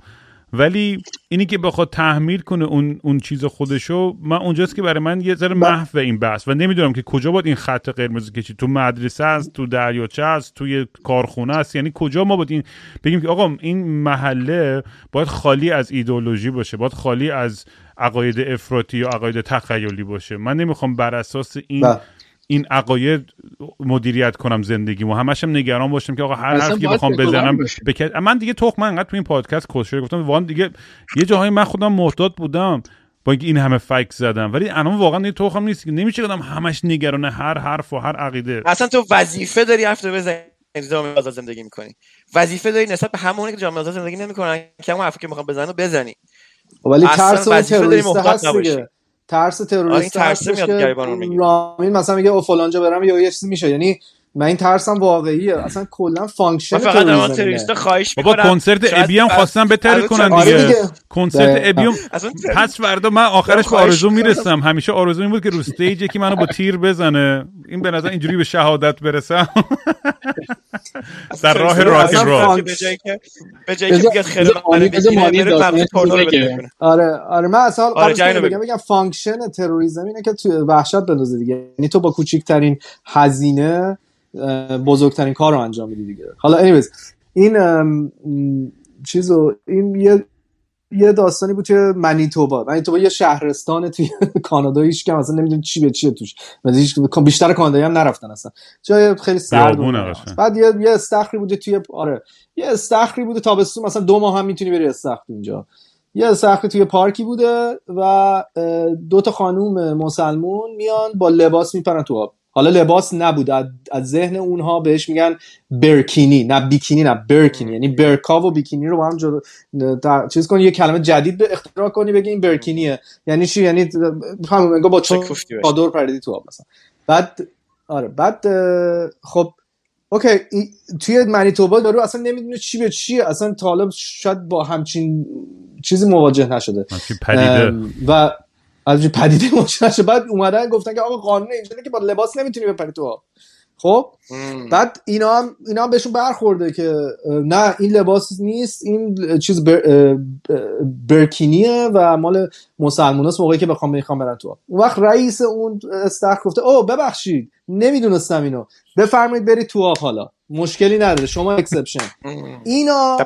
ولی اینی که بخواد تحمیل کنه اون اون چیز خودشو من اونجاست که برای من یه ذره محو این بحث. و نمی‌دونم که کجا باید این خط قرمز کشید. تو مدرسه است تو دریاچه است توی کارخونه است. یعنی کجا ما باید این بگیم که آقا این محله باید خالی از ایدئولوژی باشه باید خالی از عقاید افراطی یا عقاید تخیلی باشه. من نمی‌خوام بر اساس این بله. این عقاید مدیریت کنم زندگی و همش هم نگران باشم که آقا هر حرفی که بخوام بزنم. بکرد من دیگه تخم من انقدر تو این پادکست کشور گفتم وان دیگه یه جاهای من خودم محتاط بودم با اینکه این همه فیک زدم. ولی الان واقعا دیگه تخم نیست. که نمیشه آدم همش نگران هر حرف و هر عقیده. اصلا تو وظیفه داری حرف رو بزنی جامعه آزاد زندگی می‌کنی. وظیفه داری نسبت به همونی که جامعه آزاد زندگی نمی‌کنن که همون حرفی که می‌خوام بزنی رو بزنی. ولی ترس اون وظیفه داری تروریست هست. دیگه. ترس تروریست هستش میاد که. رامین مثلا میگه او فلانجا برم یا یه چیزی میشه یعنی من این ترسم واقعیه اصلا کلا function من فقط تروریست. خواهش بابا کنسرت ابی هم خواستن بترکونن آره دیگه دیگه. کنسرت. ابی پس فردا من آخرش به آرزو. می‌رسم همیشه آرزو این بود که رو [laughs] stage یکی منو با تیر بزنه این به نظر اینجوری به شهادت برسم [laughs] در راه رول فانک- به جایی که به جایی که خیلی رو بگه. بده کنه. آره آره من اصلا آره، رو بگم بگم function تروریسم اینه که توی وحشت بندازه دیگه یعنی تو با کوچکترین هزینه اه، بزرگترین کار رو انجام میدی دیگه. حالا anyways این چیزو این یه یه داستانی بود توی منیتوبا. منیتوبا یه شهرستان توی [laughs] کانادا هیچ کم اصلا نمی‌دونه چی به چیه توش. هیچ- بیشتر کانادایی هم نرفتن اصلا. جای خیلی سرد. قشنگ. بعد یه یه استخری بوده توی آره. یه استخری بوده تابستون مثلا دو ماه هم می‌تونی بری استخر اونجا یه استخری توی پارکی بوده و دو تا خانوم مسلمون میان با لباس میپرن تو آب. حالا لباس نبود. از ذهن اونها بهش میگن برکینی نه بیکینی نه برکینی. یعنی برکا و بیکینی رو با هم جدا در- چیز کنی یه کلمه جدید به اختراع کنی بگی این برکینیه. یعنی چی؟ یعنی همون با چون. چادر پریدی تو آب مثلا. بعد آره. بعد خب اوکی. توی منیتوبا دارو اصلا نمی‌دونه چی به چیه. اصلا حالا شاید با همچین چیزی مواجه نشده. و از پدیده نشده بعد اومدن گفتن که آقا قانون اینجوریه که با لباس نمی‌تونی بپری تو آب. خب؟ مم. بعد اینا هم اینا هم بهشون برخورده که نه این لباس نیست این چیز بر، برکینیه و مال مسلماناست موقعی که بخوام می‌خوام برن تو. اون وقت رئیس اون استخر گفته او ببخشید نمی‌دونستم اینو. بفرمایید برید تو آب حالا. مشکلی نداره شما [laughs] exception. اینا.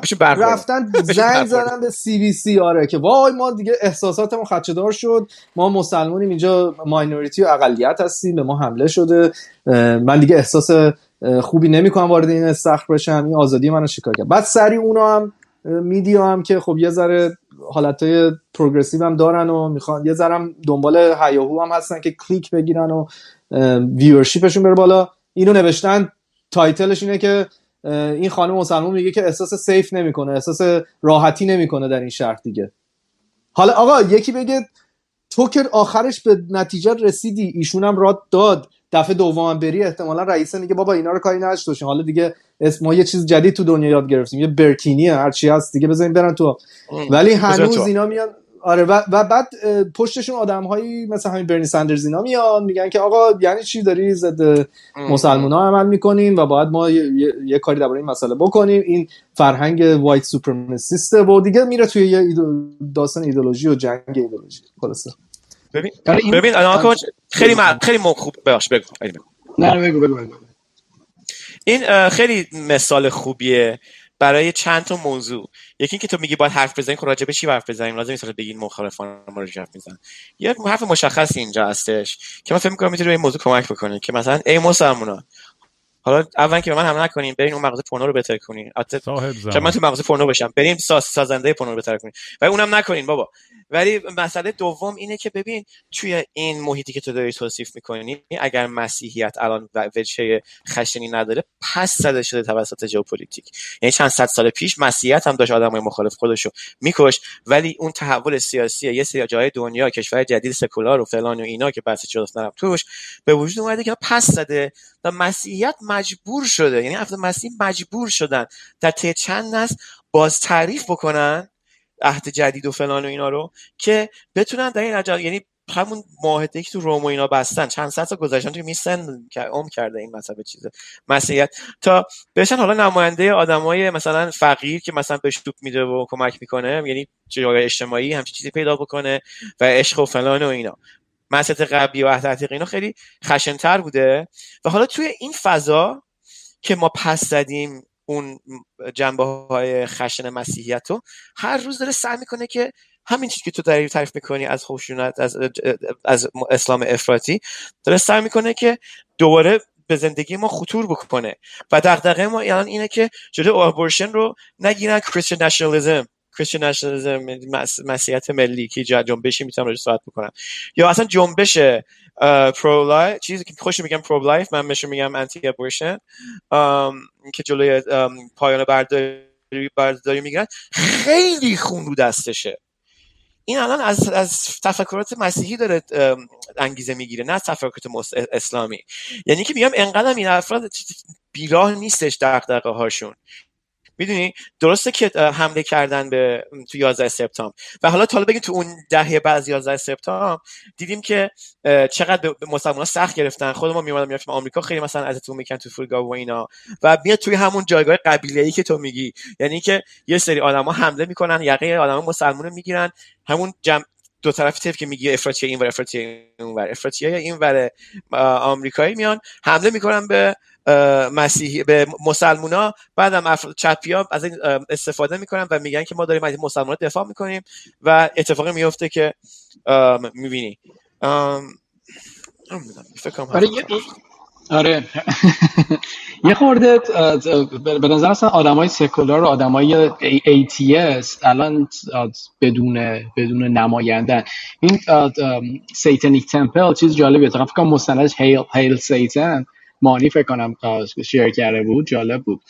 رفتن زنگ. زدن به CBC آره که وای ما دیگه احساساتمون خدشه‌دار شد ما مسلمانیم اینجا minority و اقلیت هستیم به ما حمله شده من دیگه احساس خوبی نمی‌کنم وارد این استخر بشم این آزادی منو شکار کرد بعد سری اونا هم media هم که خب یه ذره حالتهای progressive هم دارن و می‌خوان یه ذره دنبال هیاهو هم هستن که کلیک بگیرن و viewership شون بره بالا اینو نوشتن title ش اینه که این خانم مسلمان میگه که احساس safe نمی‌کنه احساس راحتی نمی‌کنه در این شهر دیگه. حالا آقا یکی بگه تو که آخرش به نتیجه رسیدی ایشون هم راه داد. دفعه دوم بری احتمالا رئیسه میگه بابا اینا رو کاری نداشته باشین حالا دیگه اسم ما یه چیز جدید تو دنیا یاد گرفتیم. یه برکینیه هر چی هست دیگه بزنین برن تو. ولی هنوز. اینا میان آره و, و بعد پشتشون آدم هایی مثل همین برنی سندرز اینا میان میگن که آقا یعنی چی داری ضد. مسلمان ها عمل می‌کنین و باید ما یه, یه،, یه کاری درباره این مسئله بکنیم این فرهنگ وایت سوپرمسیسته و دیگه میره توی یه داستان ایدولوژی و جنگ ایدولوژی خلاصه ببین این- ببین الان خیلی مع- خیلی مو- خوب ببخش بگو. نه بگو بگو بگو این خیلی مثال خوبیه برای چند تا موضوع. یکی اینکه تو میگی باید حرف بزنیم خب راجع به چی حرف بزنیم لازم نیست بگین مخالفان ما رو حرف می‌زنن یه حرف مشخصی اینجا هستش که من فکر می‌کنم می‌تونه به این موضوع کمک بکنه که مثلا ای مسلمونا حالا اول که به من حمله نکنین برین اون مغازه پورنو رو بهتر کنین البته من تو مغازه پورنو بشم؟ بریم ساز سازنده پورنو رو بهتر کنین و اونم نکنین بابا. ولی مسئله دوم اینه که ببین توی این محیطی که تو داری توصیف می‌کنی اگر مسیحیت الان وجه خشنی نداره پس زده شده توسط ژئوپلیتیک. یعنی چند صد سال پیش مسیحیت هم داشت آدمای مخالف خودشو می‌کشت ولی اون تحول سیاسی یه سری جای دنیا کشور جدید سکولار و فلان و اینا که بحث نرم توش به وجود اومده که پس زده و مسیحیت مجبور شده. یعنی افراد مسیح مجبور شدن در چند نسل باز تعریف بکنن عهد جدید و فلان و اینا رو که بتونن در این اجل یعنی همون معاهده که تو روم و اینا بستن چند سال گذشتن توی میسن عم کرده این مثلا چیز مسیحیت. تا بشن حالا نماینده آدمای مثلا فقیر که مثلا بهش توپ میده و کمک می‌کنه یعنی جای اجتماعی همچین چیزی پیدا بکنه و عشق و فلان و اینا. مسیحیت قبلی و عهد اینا خیلی خشنتر بوده. و حالا توی این فضا که ما پس زدیم اون جنبه های خشن مسیحیت رو هر روز داره سعی می‌کنه که همین چیزی که تو داری تعریف می‌کنی از خشونت از, از اسلام افراطی داره سعی می‌کنه که دوباره به زندگی ما خطور بکنه. و دغدغه ما الان اینه که جلوی abortion رو نگیرن Christian nationalism Christian nationalism مسیحیت ملی که جنبشی می‌تونم راجع صحبت بکنم. یا اصلا جنبش pro life چیزی که خودش میگه pro life من بهش میگم anti abortion که جلوی پایان برداری برداری می‌گیرن خیلی خون رو دستشه. این الان از, از تفکرات مسیحی داره انگیزه می‌گیره نه تفکرات اسلامی. یعنی که میگم انقدر این افراد بیراه نیستش دقدقه هاشون می‌دونی؟ درسته که حمله کردن به تو 11 سپتامبر. و حالا تا بگیم تو اون دهه بعد 11 سپتامبر دیدیم که چقدر به مسلمان سخت گرفتن. خود ما میومدن می‌رفتیم آمریکا. خیلی مثلا ازتون میکن تو فرودگاه و اینا. و میاد توی همون جایگاه قبیله ای که تو میگی. یعنی که یه سری آدما حمله می‌کنن یقه آدما مسلمان می‌گیرن. همون جمع دو طرف تیف که میگه افراطی این ور افراطی ور افراطی این ور آمریکایی میان حمله می‌کنن به مسیحی به مسلمونا بعدم چپی ها از این استفاده می‌کنن و میگن که ما داریم از مسلمان دفاع می‌کنیم و اتفاقی میفته که می‌بینی. آره آره. [laughs] یه خورده به نظر اصلا آدمای سکولار و آدمای atheist الان بدون بدون نماینده این Satanic Temple چیز جالبیه فکر کنم مستندش Hail Hail Satan مانی فکر کنم share کرده بود جالب بود.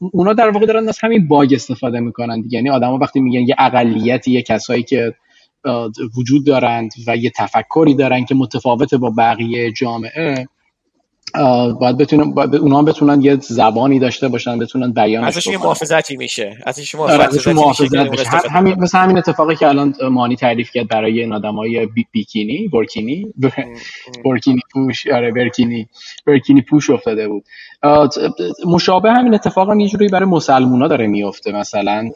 اونا در واقع دارن از همین باگ استفاده می‌کنن یعنی آدما وقتی میگن یه اقلیتی یه کسایی که وجود دارند و یه تفکری دارن که متفاوت با بقیه جامعه باید بتونن باید اونا هم بتونن یه زبانی داشته باشن بتونن بیان ازش یه محافظتی میشه. ازش محافظتی میشه همین مثل همین اتفاقی که الان مانی تعریف کرد برای این آدمای بی بیکینی برکینی. برکینی پوش آره برکینی. برکینی پوش افتاده بود. مشابه همین اتفاق هم یه جوری برای مسلمونا داره میفته مثلا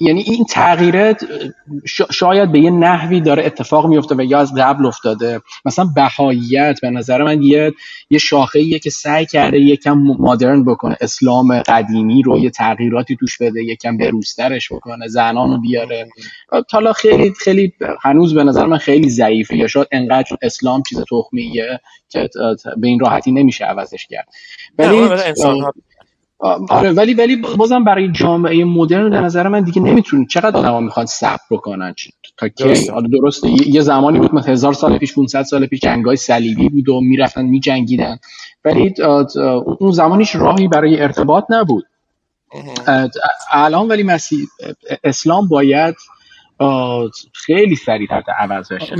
یعنی این تغییره شاید به یه نحوی داره اتفاق میفته و یا از قبل افتاده. مثلا بهاییت به نظر من یه یه شاخه که سعی کرده یکم مدرن بکنه اسلام قدیمی رو یه تغییراتی توش بده یکم بروسترش بکنه زنان رو بیاره. حالا خیلی خیلی هنوز به نظر من خیلی ضعیفه یا شاید انقدر اسلام چیز تخمیه که به این راحتی نمیشه عوضش کرد. ولی آره ولی ولی بازم برای جامعه مدرن به نظر من دیگه نمی‌تونه چقدر آدما می‌خوان صبر بکنن؟ تا کی؟ حالا درسته. یه زمانی بود مثلا هزار سال پیش 500 سال پیش جنگای صلیبی بود و می‌رفتن میجنگیدن. ولی اون زمانیش راهی برای ارتباط نبود. الان ولی مسیح اسلام باید خیلی سریعتر عوض بشه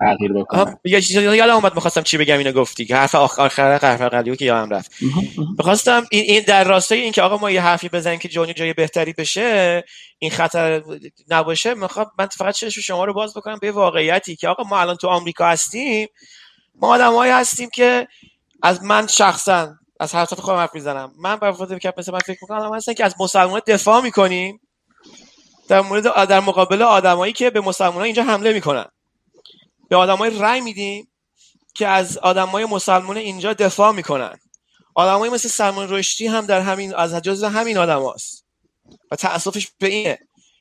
تغییر بکنه. یه چیزی یادم اومد می‌خواستم چی بگم اینو گفتی. که حرف آخر حرف قلیو که یادم رفت. می‌خواستم این, این در راستای این که آقا ما یه حرفی بزنیم که جونی جای بهتری بشه این خطر نباشه می‌خوام من فقط چشم شما رو باز بکنم به واقعیتی که آقا ما الان تو آمریکا هستیم. ما آدمایی هستیم که از من شخصا از حرفات خودم حرف می‌زنم. من بر وفات کپ مثل من فکر می‌کنم هستن که از مسلمان دفاع می‌کنیم. در مورد در مقابل آدمایی که به مسلمان اینجا حمله می‌کنن. به آدمای رأی میدیم که از آدمای مسلمان اینجا دفاع می‌کنن. آدمایی مثل سلمان رشدی هم در همین از جزو همین آدم هست. و تاسفش به اینه.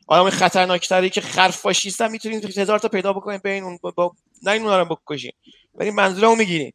آدم خطرناکتری که خرف فاشیست هم می‌تونید هزار تا پیدا بکنید بین اون با. نه این رو بکشین. ولی منظورمو می‌گیرین.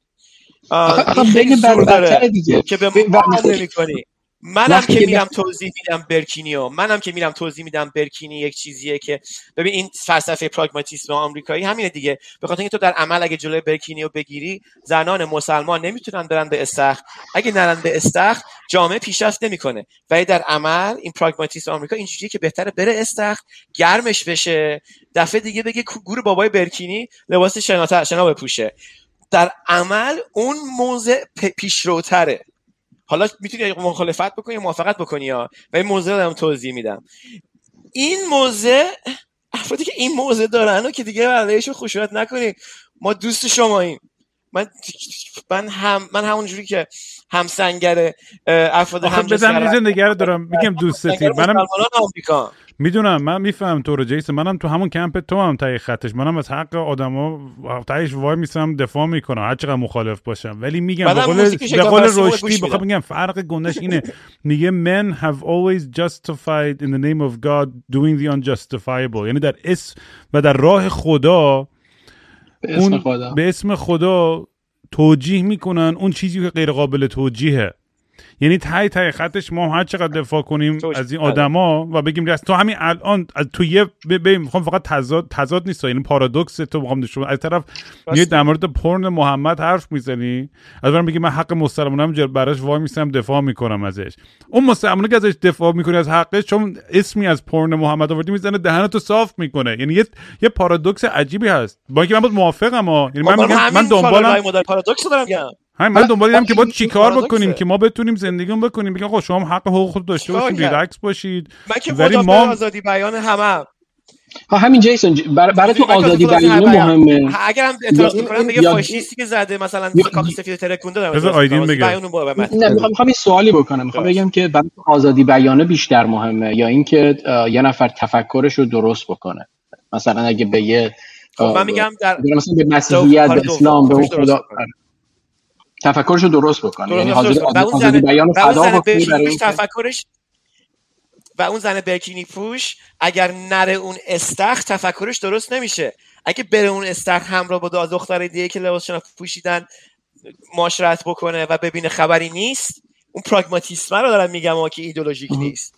دیگه. که به ما نمی‌کنی منم که میرم توضیح میدم برکینیو منم که میرم توضیح میدم برکینی یک چیزیه که ببین این فلسفه پراگماتیسم آمریکایی همینه دیگه. به خاطر اینکه تو در عمل اگه جلوی برکینیو بگیری زنان مسلمان نمی‌تونن برن به استخر. اگه نرن به استخر جامعه پیشرفت نمی‌کنه. ولی در عمل این پراگماتیسم آمریکا اینجوریه که بهتره بره استخر گرمش بشه. دفعه دیگه بگه گور بابای برکینی لباس شنا شنا بپوشه. در عمل اون موضع پیشروتره. حالا می‌تونی مخالفت بکنی یا موافقت بکنی ها و این موضوع رو توضیح میدم. این موضع افرادی که این موضع دارن و که دیگه علیهشون خشونت نکنید. ما دوست شماییم. من [laughs] من هم من همونجوری که همسنگر افراد آخه هم بدم زندگی رو دارم. میگم دوستتی منم آمریکا می‌دونم. من میفهم تو رو جیسون منم تو همون کمپ تو هم تای خطش. منم از حق آدما تایش وای میسم دفاع می‌کنم. هر چقدر مخالف باشم. ولی میگم به قول به قول رشدی بخوام. میگم فرق گندش اینه. میگه men have always justified in the name of God doing the unjustifiable. یعنی در اسم و در راه خدا به اسم خدا. به اسم خدا توجیه می‌کنن. اون چیزی که غیر قابل توجیهه. یعنی تای تای خطش ما هر چقدر دفاع کنیم. از این آدما و بگیم رست تو همین الان از تو یه ب- ب- می‌خوام فقط تضاد تضاد نیست. یعنی پارادوکس تو می‌خوام نشون از طرف میگه در مورد پرن محمد حرف می‌زنی. از برم میگی من حق مسلمانم براش وای میستم دفاع می‌کنم ازش. اون مسلمانه که ازش دفاع می‌کنی از حقش چون اسمی از پرن محمد آوردی می‌زنه دهنتو صاف می‌کنه. یعنی یه یه پارادوکس عجیبی هست. با اینکه من باید موافقم ها. یعنی من خب، میگم من دنبالم پارادوکس دارم میگم. همین من دنبال اینم که باید چیکار. بکنیم که ما بتونیم زندگیمون بکنیم بگم آقا شما هم حق حقوق خود داشته باشید؟ ریلکس باشید من که ولی ما- آزادی بیان همه ها همین جیسون برای تو آزادی بیان بیان. مهمه اگر هم اعتراض می‌کنم میگه یا- فاشیستی که زده مثلا کاخ سفید ترکونده دارم بذار آیدین. بگه. بیان نه می‌خوام می‌خوام یه سوالی بکنم می‌خوام. بگم که برای تو آزادی بیانه بیشتر مهمه یا اینکه یه نفر تفکرش رو درست بکنه مثلا اگه به یه خب من میگم در مثلا به مسیحیت. اسلام به خدا بکنه. تفکرش رو درست بکنه یعنی حاضر. و اون زن بیان فدا برای تفکرش و اون زن برکینی پوش اگر نره اون استخ تفکرش درست نمیشه اگه بره اون استخ همراه با دختر دیگه که لباسشون پوشیدن معاشرت بکنه و ببینه خبری نیست اون پراگماتیسم رو دارم میگم ها که ایدولوژیک نیست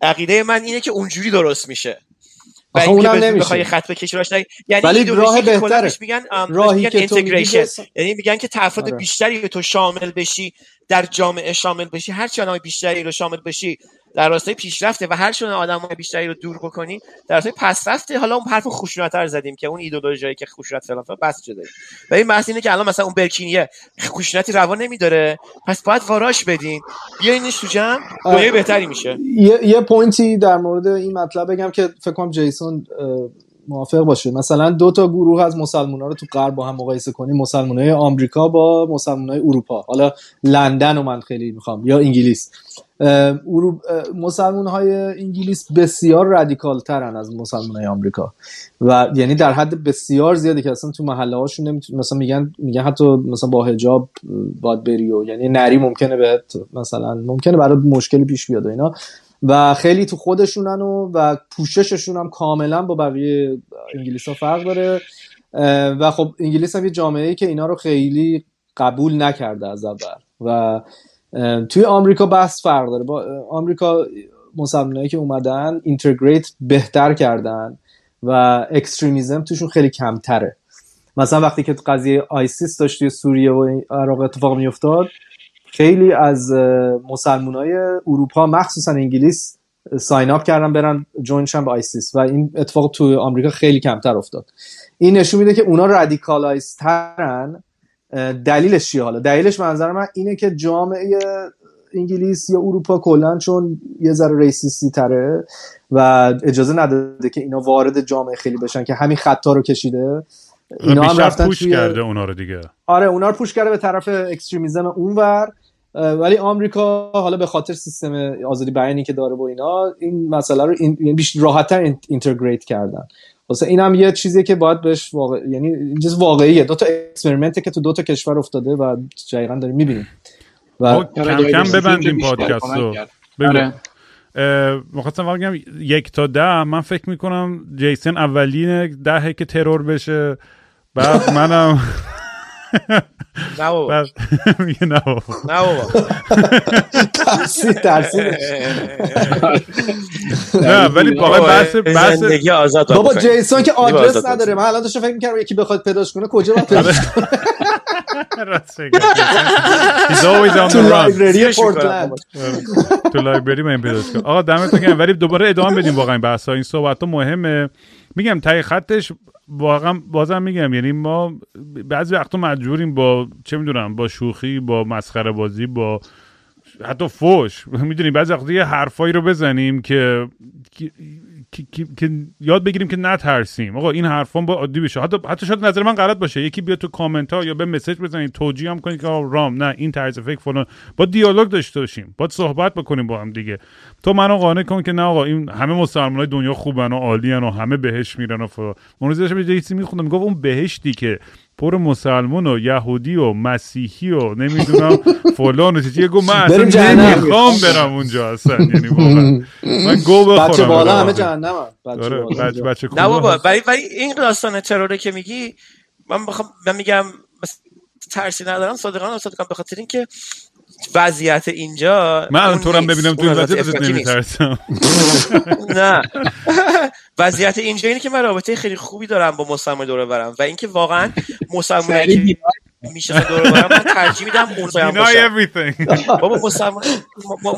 عقیده من اینه که اونجوری درست میشه و آخه اونم نمیشه. بخوای خط بکشی راش نگی- یعنی ولی راه بهتره. میگن راهی میگن که تو یعنی میگن که افراد آره. بیشتری تو شامل بشی در جامعه شامل بشی هر چی آدم بیشتری رو شامل بشی در راستای پیشرفته و هر چون آدم بیشتری رو دور بکنی در راستای پسرفته حالا اون حرف خشونت رو زدیم که اون ایدئولوژی که خشونت فلان فلان بس شده و این بحث اینه که الان مثلا اون برکینیه خشونتی روا نمیداره پس باید واراش بدین بیاینش تو جمع. دنیای بهتری میشه یه, یه پوینتی در مورد این مطلب بگم که فکر کنم جیسون موافق باشه مثلا دو تا گروه از مسلمان ها رو تو غرب با هم مقایسه کنیم مسلمان های آمریکا با مسلمان های اروپا. حالا لندن رو من خیلی می‌خوام یا انگلیس. مسلمان های انگلیس بسیار رادیکال ترن از مسلمان های آمریکا. و یعنی در حد بسیار زیادی که اصلا تو محله هاشون نمیتون مثلا میگن میگن حتی مثلا با حجاب باید بری و یعنی نری ممکنه بهت مثلا ممکنه برای مشکلی پیش بیاد و اینا. و خیلی تو خودشونن و, و پوشششون هم کاملا با بقیه انگلیس ها فرق داره. و خب انگلیس هم یه جامعه ای که اینا رو خیلی قبول نکرده از اول. و توی آمریکا بحث فرق داره. با آمریکا مسلمانایی که اومدن integrate بهتر کردن و extremism توشون خیلی کمتره. مثلا وقتی که قضیه ISIS داشت توی سوریه و عراق اتفاق میافتاد خیلی از مسلمان های اروپا مخصوصا انگلیس sign up کردن برن join شن به ISIS و این اتفاق تو آمریکا خیلی کمتر افتاد. این نشون میده که اونا radicalized ترن دلیلش چیه حالا؟ دلیلش به نظر من اینه که جامعه انگلیس یا اروپا کلا چون یه ذره racist ی تره و اجازه نداده که اینا وارد جامعه خیلی بشن که همین خطا رو کشیده. اینا هم رفتن push توی کرده اونا رو دیگه. آره اونا رو push کرده به طرف extremism اونور. ولی آمریکا حالا به خاطر سیستم آزادی بیانی که داره و اینا این مسئله رو این یعنی بیش راحتتر integrate کردن واسه این هم یه چیزیه که باید بهش واقع... یعنی این چیز واقعیه دو تا اکسپریمنته که تو دو تا کشور افتاده و دقیقا داریم می‌بینیم و آقا، کم کم ببندیم پادکست رو. بگو. آره. بگم یک تا ده من فکر می‌کنم جیسن اولین دهه که ترور بشه بعد منم نه بابا بعد میگه نه بابا. نه بابا ترسید ترسیدش نه ولی واقعا بحث بحث زندگی آزاد بابا. جیسون که آدرس نداره من الان داشتم فکر می‌کردم یکی بخواد پیداش کنه کجا باید پیداش کنه [laughs] راست. He's always on تو the run. [laughs] تو لایبرری من پیداش کنم آقا دمتون گرم. ولی دوباره ادامه بدیم واقعا این بحث این صحبت ها مهمه. میگم تای خطش واقعا بازم میگم. یعنی ما بعضی وقتا مجبوریم با چه می‌دونم با شوخی با مسخره بازی با حتی فوش. می‌دونی بعضی وقتا یه حرفایی رو بزنیم که که- یاد بگیریم که نترسیم. آقا این حرفان با عادی بشه. حتی حتی شاید نظر من غلط باشه. یکی بیاد تو کامنت ها یا به مسیج بزنید توجیه هم کنید که رام نه این طرز فکر فلان. با دیالوگ داشته باشیم. با صحبت بکنیم با هم دیگه. تو منو قانع کن که نه آقا این همه مسلمانای دنیا خوبن و عالیان و همه بهش میرن و فلان. اون روز داشتم یه چیزی میخوندم. می‌گفت اون بهشتی که پر مسلمان و یهودی و مسیحی و نمی‌دونم فلان و چیزی. گفت من اصلا نمی‌خوام برم اونجا اصلا. یعنی من گو بخورم بچه بالا همه جهنم بچه, بچه, بچه نه بابا ولی ولی این داستان تروره که میگی من بخوام من میگم ترسی ندارم صادقانه صادقانه به خاطر اینکه وضعیت اینجا من الان تو ببینم تو وضعیت نمیترسم. [laughs] نه. وضعیت اینجا اینه که من رابطه خیلی خوبی دارم با مسلمان دوره برم. و اینکه واقعا [laughs] که میشه دوره برم من ترجیح میدم اون بابا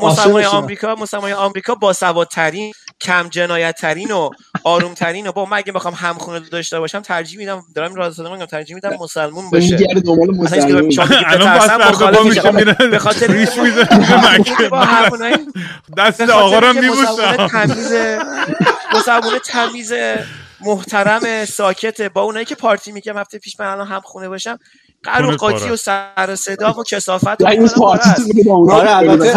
مسلمان آمریکا مسلمان آمریکا با سوادترین کم جنایت ترین و آروم ترین و با من اگه بخوام همخونه داشته باشم ترجیح میدم دارم راز میگم ترجیح میدم مسلمون باشه میگرده دنبال مسلمون. به خاطر دست آقا رو میبوسم مسلمون تمیز محترم ساکت با اونایی که پارتی میگم هفته پیش من الان هم خونه باشم. قر و قاطی و سر صدا و کسافت این پارتی آره البته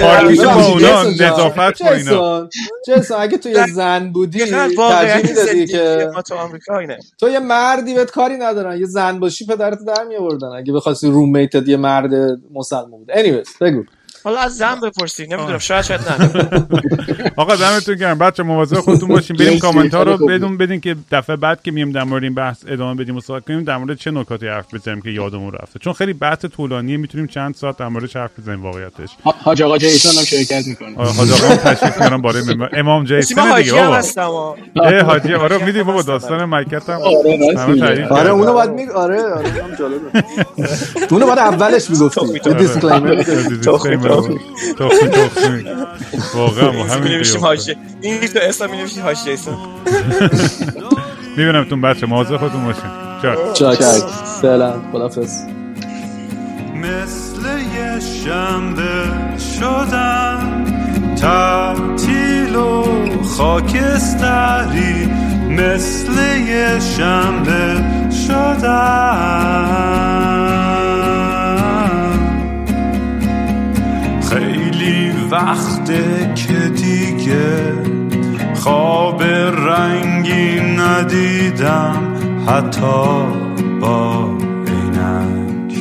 پارتی با اونا نظافت با اینا. جسا اگه تو یه زن بودی ترجیح می‌دادی که تو آمریکا اینه. تو یه مردی بهت کاری ندارن. یه زن باشی پدرت در میآوردن. اگه بخواستی روممیتت یه مرد مسلمان بود. Anyways بگو. حالا از زن بپرسی نمی‌دونم شاید شاید نه. [laughs] آقا دمتون گرم. بچه مواظب خودتون باشین. [laughs] بریم کامنت ها رو بدون بدین که دفعه بعد که میام در مورد این بحث ادامه بدیم و صحبت کنیم در مورد چه نکاتی حرف بزنیم که یادمون رفته؟ چون خیلی بحث طولانیه می‌تونیم چند ساعت در موردش حرف بزنیم واقعیتش. حاج آقا جیسون هم شرکت می‌کنه. حاج آقا هم تشریف میارم برای امام جیسون دیگه. بابا اه حاجی آره میدی بابا داستان مکت هم. آره اونو بعد می آره آره جالبه. [laughs] اونو بعد اولش می‌گفتی. دیسکلیمر تخمی تخمی [laughs] واقعا ما همین حاجی این تو اسم می نمیشیم حاجی جیسون [laughs] می‌بینم تون بچه مواظب خودتون باشین. چاک. سلام. خدافظ مثل یه شنبه شدم تعطیل و خاکستری. مثل یه شنبه شدم وقته که دیگه خواب رنگی ندیدم حتی با عینک.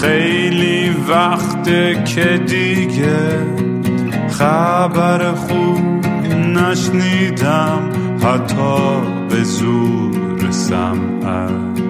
خیلی وقته که دیگه خبر خوب نشنیدم حتی به زور سمعک.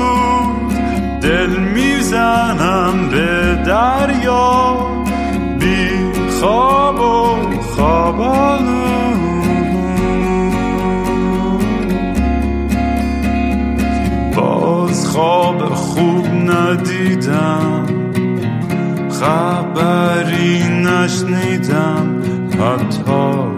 می‌زنم به دریا بی خواب و خوابالود باز خواب خوب ندیدم خبری نشنیدم حتی